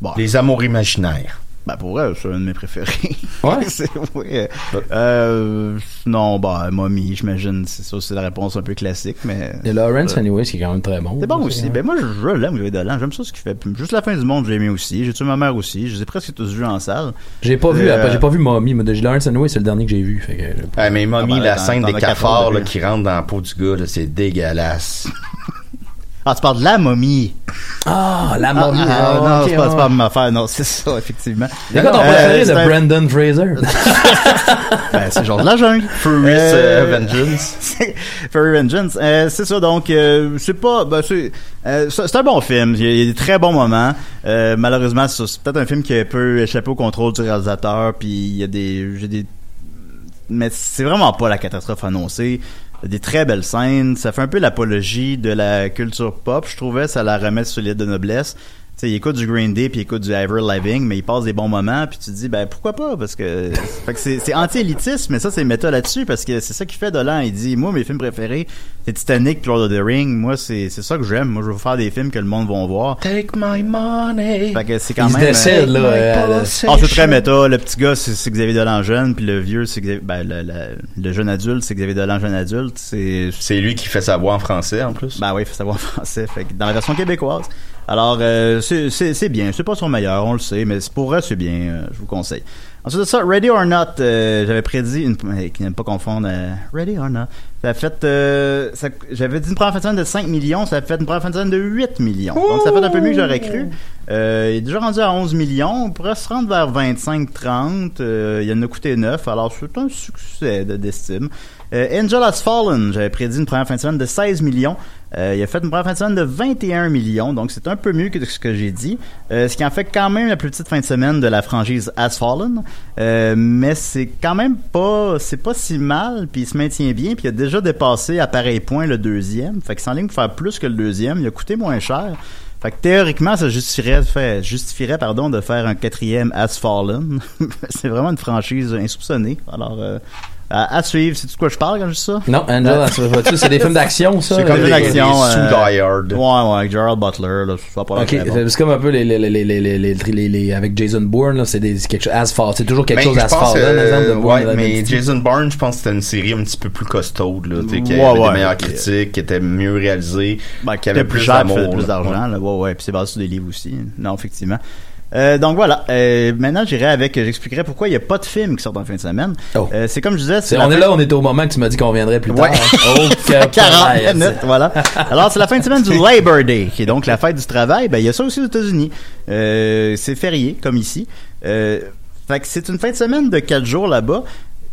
bon. Les amours imaginaires. Ben pour vrai, c'est un de mes préférés. Ouais? c'est, ouais. Euh, non, bah, Mommy, j'imagine, c'est ça, c'est la réponse un peu classique, mais. Et Lawrence Euh, Anyways, qui est quand même très bon. C'est bon aussi. Ouais. Ben moi, je, je l'aime, Louis Dolan. J'aime ça ce qu'il fait. Juste la fin du monde, j'ai aimé aussi. J'ai tué ma mère aussi. Je les ai presque tous vus en salle. J'ai pas vu, Euh, après, j'ai pas vu Mommy, mais de Lawrence Anyways, c'est le dernier que j'ai vu. Fait que, Ah, mais Mommy, Ah, ben, la dans- scène dans des cafards là, qui rentrent dans la peau du gars, là, c'est dégueulasse. Ah, tu parles de la momie. Ah, la Ah, momie. ah, ah, non, c'est pas, pas même affaire. Non, c'est ça, effectivement. C'est quoi ton Euh, préféré de un- Brandon Fraser? Ben, c'est genre de la jungle. Furious Euh, euh, Vengeance. Furry Vengeance. Euh, c'est ça, donc, euh, c'est pas, ben, c'est, euh, c'est un bon film. Il y a, il y a des très bons moments. Euh, malheureusement, c'est ça, c'est peut-être un film qui a un peu échappé au contrôle du réalisateur, puis il y a des, j'ai des, mais c'est vraiment pas la catastrophe annoncée. Des très belles scènes. Ça fait un peu l'apologie de la culture pop. Je trouvais ça la remet sur l'île de noblesse. Tu sais, il écoute du Green Day puis il écoute du Avril Lavigne, mais il passe des bons moments puis tu te dis ben pourquoi pas? Parce que fait que c'est c'est anti-élitiste mais ça c'est méta là-dessus parce que c'est ça qui fait Dolan, il dit moi mes films préférés c'est Titanic, puis Lord of the Ring, moi c'est c'est ça que j'aime, moi je veux faire des films que le monde va voir. Take my money. Fait que c'est quand Il se même décède, là. euh, euh, ah, c'est très méta. Le petit gars, c'est c'est Xavier Dolan jeune, puis le vieux, c'est Xavier- ben, le, le- le jeune adulte, c'est Xavier Dolan jeune adulte. C'est C'est lui qui fait sa voix en français, en plus. ben oui, il faut savoir français. Fait que dans la version québécoise. Alors, euh, c'est- bien. C'est pas son meilleur, on le sait, mais pour vrai, c'est bien. euh, je vous conseille. Ensuite de ça, Ready or Not, euh, j'avais prédit, une, qui n'aime pas confondre, euh, Ready or Not, ça a fait, euh, j'avais dit une première fin de semaine de 5 millions, ça a fait une première fin de semaine de 8 millions. Donc, ça fait un peu mieux que j'aurais cru. Il est déjà rendu à 11 millions, on pourrait se rendre vers 25-30, euh, il en a coûté 9, alors c'est un succès de- d'estime. Angel Has Fallen, j'avais prédit une première fin de semaine de 16 millions. Euh, il a fait une première fin de semaine de 21 millions, donc c'est un peu mieux que ce que j'ai dit. Euh, ce qui en fait quand même la plus petite fin de semaine de la franchise Has Fallen. Euh, mais c'est quand même pas, c'est pas si mal, puis il se maintient bien, puis il a déjà dépassé à pareil point le deuxième. Fait que en ligne pour faire plus que le deuxième. Il a coûté moins cher. Fait que théoriquement, ça justifierait, justifierait pardon, de faire un quatrième As Fallen. c'est vraiment une franchise insoupçonnée. Alors, euh, à, à suivre. C'est de quoi je parle quand je dis ça? Non, Angel, vois-tu, c'est des films d'action, ça? C'est comme Euh, une action. les sous euh, Die Hard. Ouais, ouais, avec Gerald Butler, là, ça pas Ok, c'est comme un peu les, les, les, les, les, les, les- les- les- avec Jason Bourne, là, c'est des, c'est quelque chose, asphalt, c'est toujours quelque Ben, chose asphalt, là, euh, par exemple, de Bourne ouais, mais. Jason Bourne, je pense que c'était une série un petit peu plus costaude, là, tu sais, qui Ouais, avait ouais. des meilleures critiques, qui était mieux réalisée, Ben, qui avait plus d'amour. plus d'argent, là. Ouais, ouais, puis c'est basé sur des livres aussi. Non, effectivement. Euh, donc voilà. Euh, maintenant, j'irai avec. J'expliquerai pourquoi il n'y a pas de film qui sort en fin de semaine. Oh. Euh, c'est comme je disais. C'est- on est là, on était au moment que tu m'as dit qu'on viendrait plus tard. Ouais. Oh, que 40 pareil, minutes, voilà. Alors, c'est la fin de semaine du Labor Day, qui est donc la fête du travail. Ben, il y a ça aussi aux États-Unis. Euh, c'est férié, comme ici. Euh, fait que c'est une fin de semaine de quatre jours là-bas.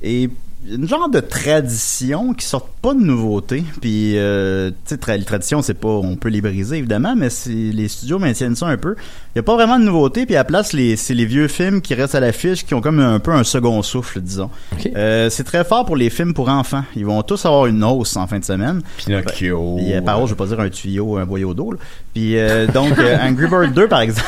Et une genre de tradition qui sort pas de nouveautés. Puis, euh, tu sais, les traditions, c'est pas, on peut les briser évidemment, mais les studios maintiennent ça un peu. Il y a pas vraiment de nouveautés. Puis à la place, les, c'est les vieux films qui restent à l'affiche, qui ont comme un peu un second souffle, disons. Euh, c'est très fort pour les films pour enfants. Ils vont tous avoir une hausse en fin de semaine. Pinocchio. Puis, euh, par contre, je vais pas dire un tuyau, un boyau d'eau. Puis euh, donc, euh, Angry Bird 2, par exemple.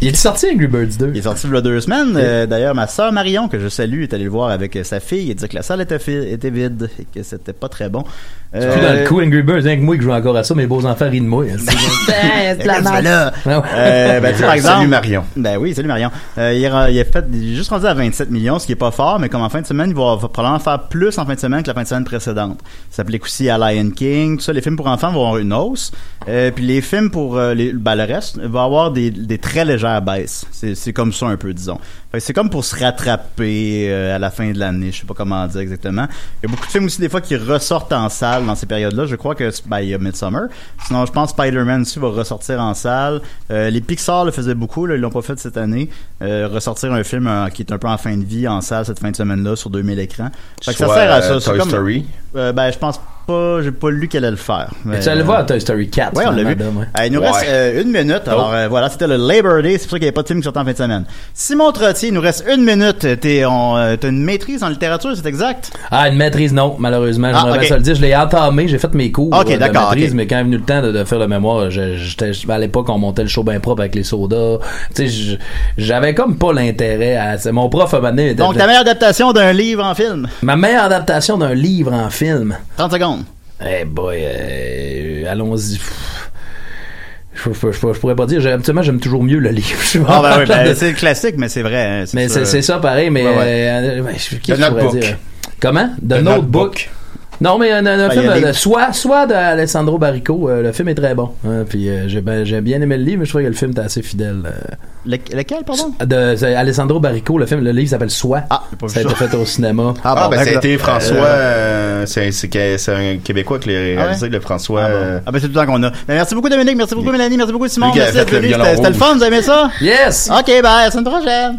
Il est sorti Angry Birds 2. Il est sorti il y a deux semaines. Euh, D'ailleurs, ma sœur Marion, que je salue, est allée le voir avec sa fille. Elle disait que la salle était vide et que c'était pas très bon. C'est plus dans le coup Angry Birds, rien que moi qui joue encore à ça, mes beaux enfants rient de moi. c'est de la merde. là. Ah. Euh, ben, tu sais, par exemple. Salut Marion. Ben oui, salut Marion. Euh, il, a, il a fait, il est juste rendu à 27 millions, ce qui est pas fort, mais comme en fin de semaine, il va, va probablement faire plus en fin de semaine que la fin de semaine précédente. Ça s'applique aussi à Lion King, tout ça. Les films pour enfants vont avoir une hausse. Euh, puis les films pour euh, les, ben, le reste va avoir des, des très légères baisses. C'est, c'est comme ça un peu, disons. Que c'est comme pour se rattraper euh, à la fin de l'année. Je sais pas comment dire exactement. Il y a beaucoup de films aussi des fois qui ressortent en salle salle dans ces périodes-là. Je crois que ben, il y a Midsummer. Sinon, je pense Spider-Man aussi va ressortir en salle. Euh, les Pixar le faisaient beaucoup, là, ils l'ont pas fait cette année. Euh, ressortir un film euh, qui est un peu en fin de vie en salle cette fin de semaine-là sur 2000 écrans. Fait que ça sert à ça. C'est Toy comme- Story. Ben, je pense pas, j'ai pas lu qu'elle allait le faire. Mais tu allais voir Toy Story 4. Ouais, on l'a vu. Euh, il nous reste euh, une minute. Alors euh, voilà, c'était le Labor Day. C'est pour ça qu'il n'y avait pas de film qui sortait en fin de semaine. Simon Trottier, il nous reste une minute. T'es, on, euh, t'as une maîtrise en littérature, c'est exact? Ah, une maîtrise, non, malheureusement. Ah, J'aimerais ok. bien ça le dire. Je l'ai entamé, j'ai fait mes cours Ok, euh, de d'accord, maîtrise, mais quand est venu le temps de, de faire le mémoire, je- j'étais, je- à l'époque, on montait le show bien propre avec les sodas. Tu sais, je- j'avais comme pas l'intérêt à... c'est- Mon prof a donné... Donc, ta meilleure adaptation d'un livre en film? Ma meilleure adaptation d'un livre en film. 30 secondes. Eh boy, euh, allons-y. Je, je, je- je pourrais pas dire. Habituellement, j'aime toujours mieux le livre. Ah, ben oui, ben, de- c'est le classique, mais c'est vrai. hein, mais c'est c'est ça pareil, mais Ouais, ouais. euh, qui The Notebook. dire? Comment? The, The Notebook. Notebook. Non, mais un, un- un Ben, film y a de, des- soit soit d'Alessandro Barrico, euh, le film est très bon. hein, puis euh, j'ai ben, j'ai bien aimé le livre, mais je trouve que le film était assez fidèle. euh. Le- lequel, pardon? de c'est Alessandro Barrico, le film, le livre s'appelle Soit. Ah, pas ça a été fait au cinéma. Ah, Ah, bon, ben, ça a été François, Euh, euh, c'est un Québécois qui l'a Ah ouais? réalisé, le François. Ah, bon. euh, Ah, ben, c'est tout le temps qu'on a. Ben, merci beaucoup, Dominique. Merci beaucoup, Mélanie. Merci beaucoup, Simon. Lui Merci C'était le fun. Vous aimez ça? Yes! OK, bye. À la semaine prochaine.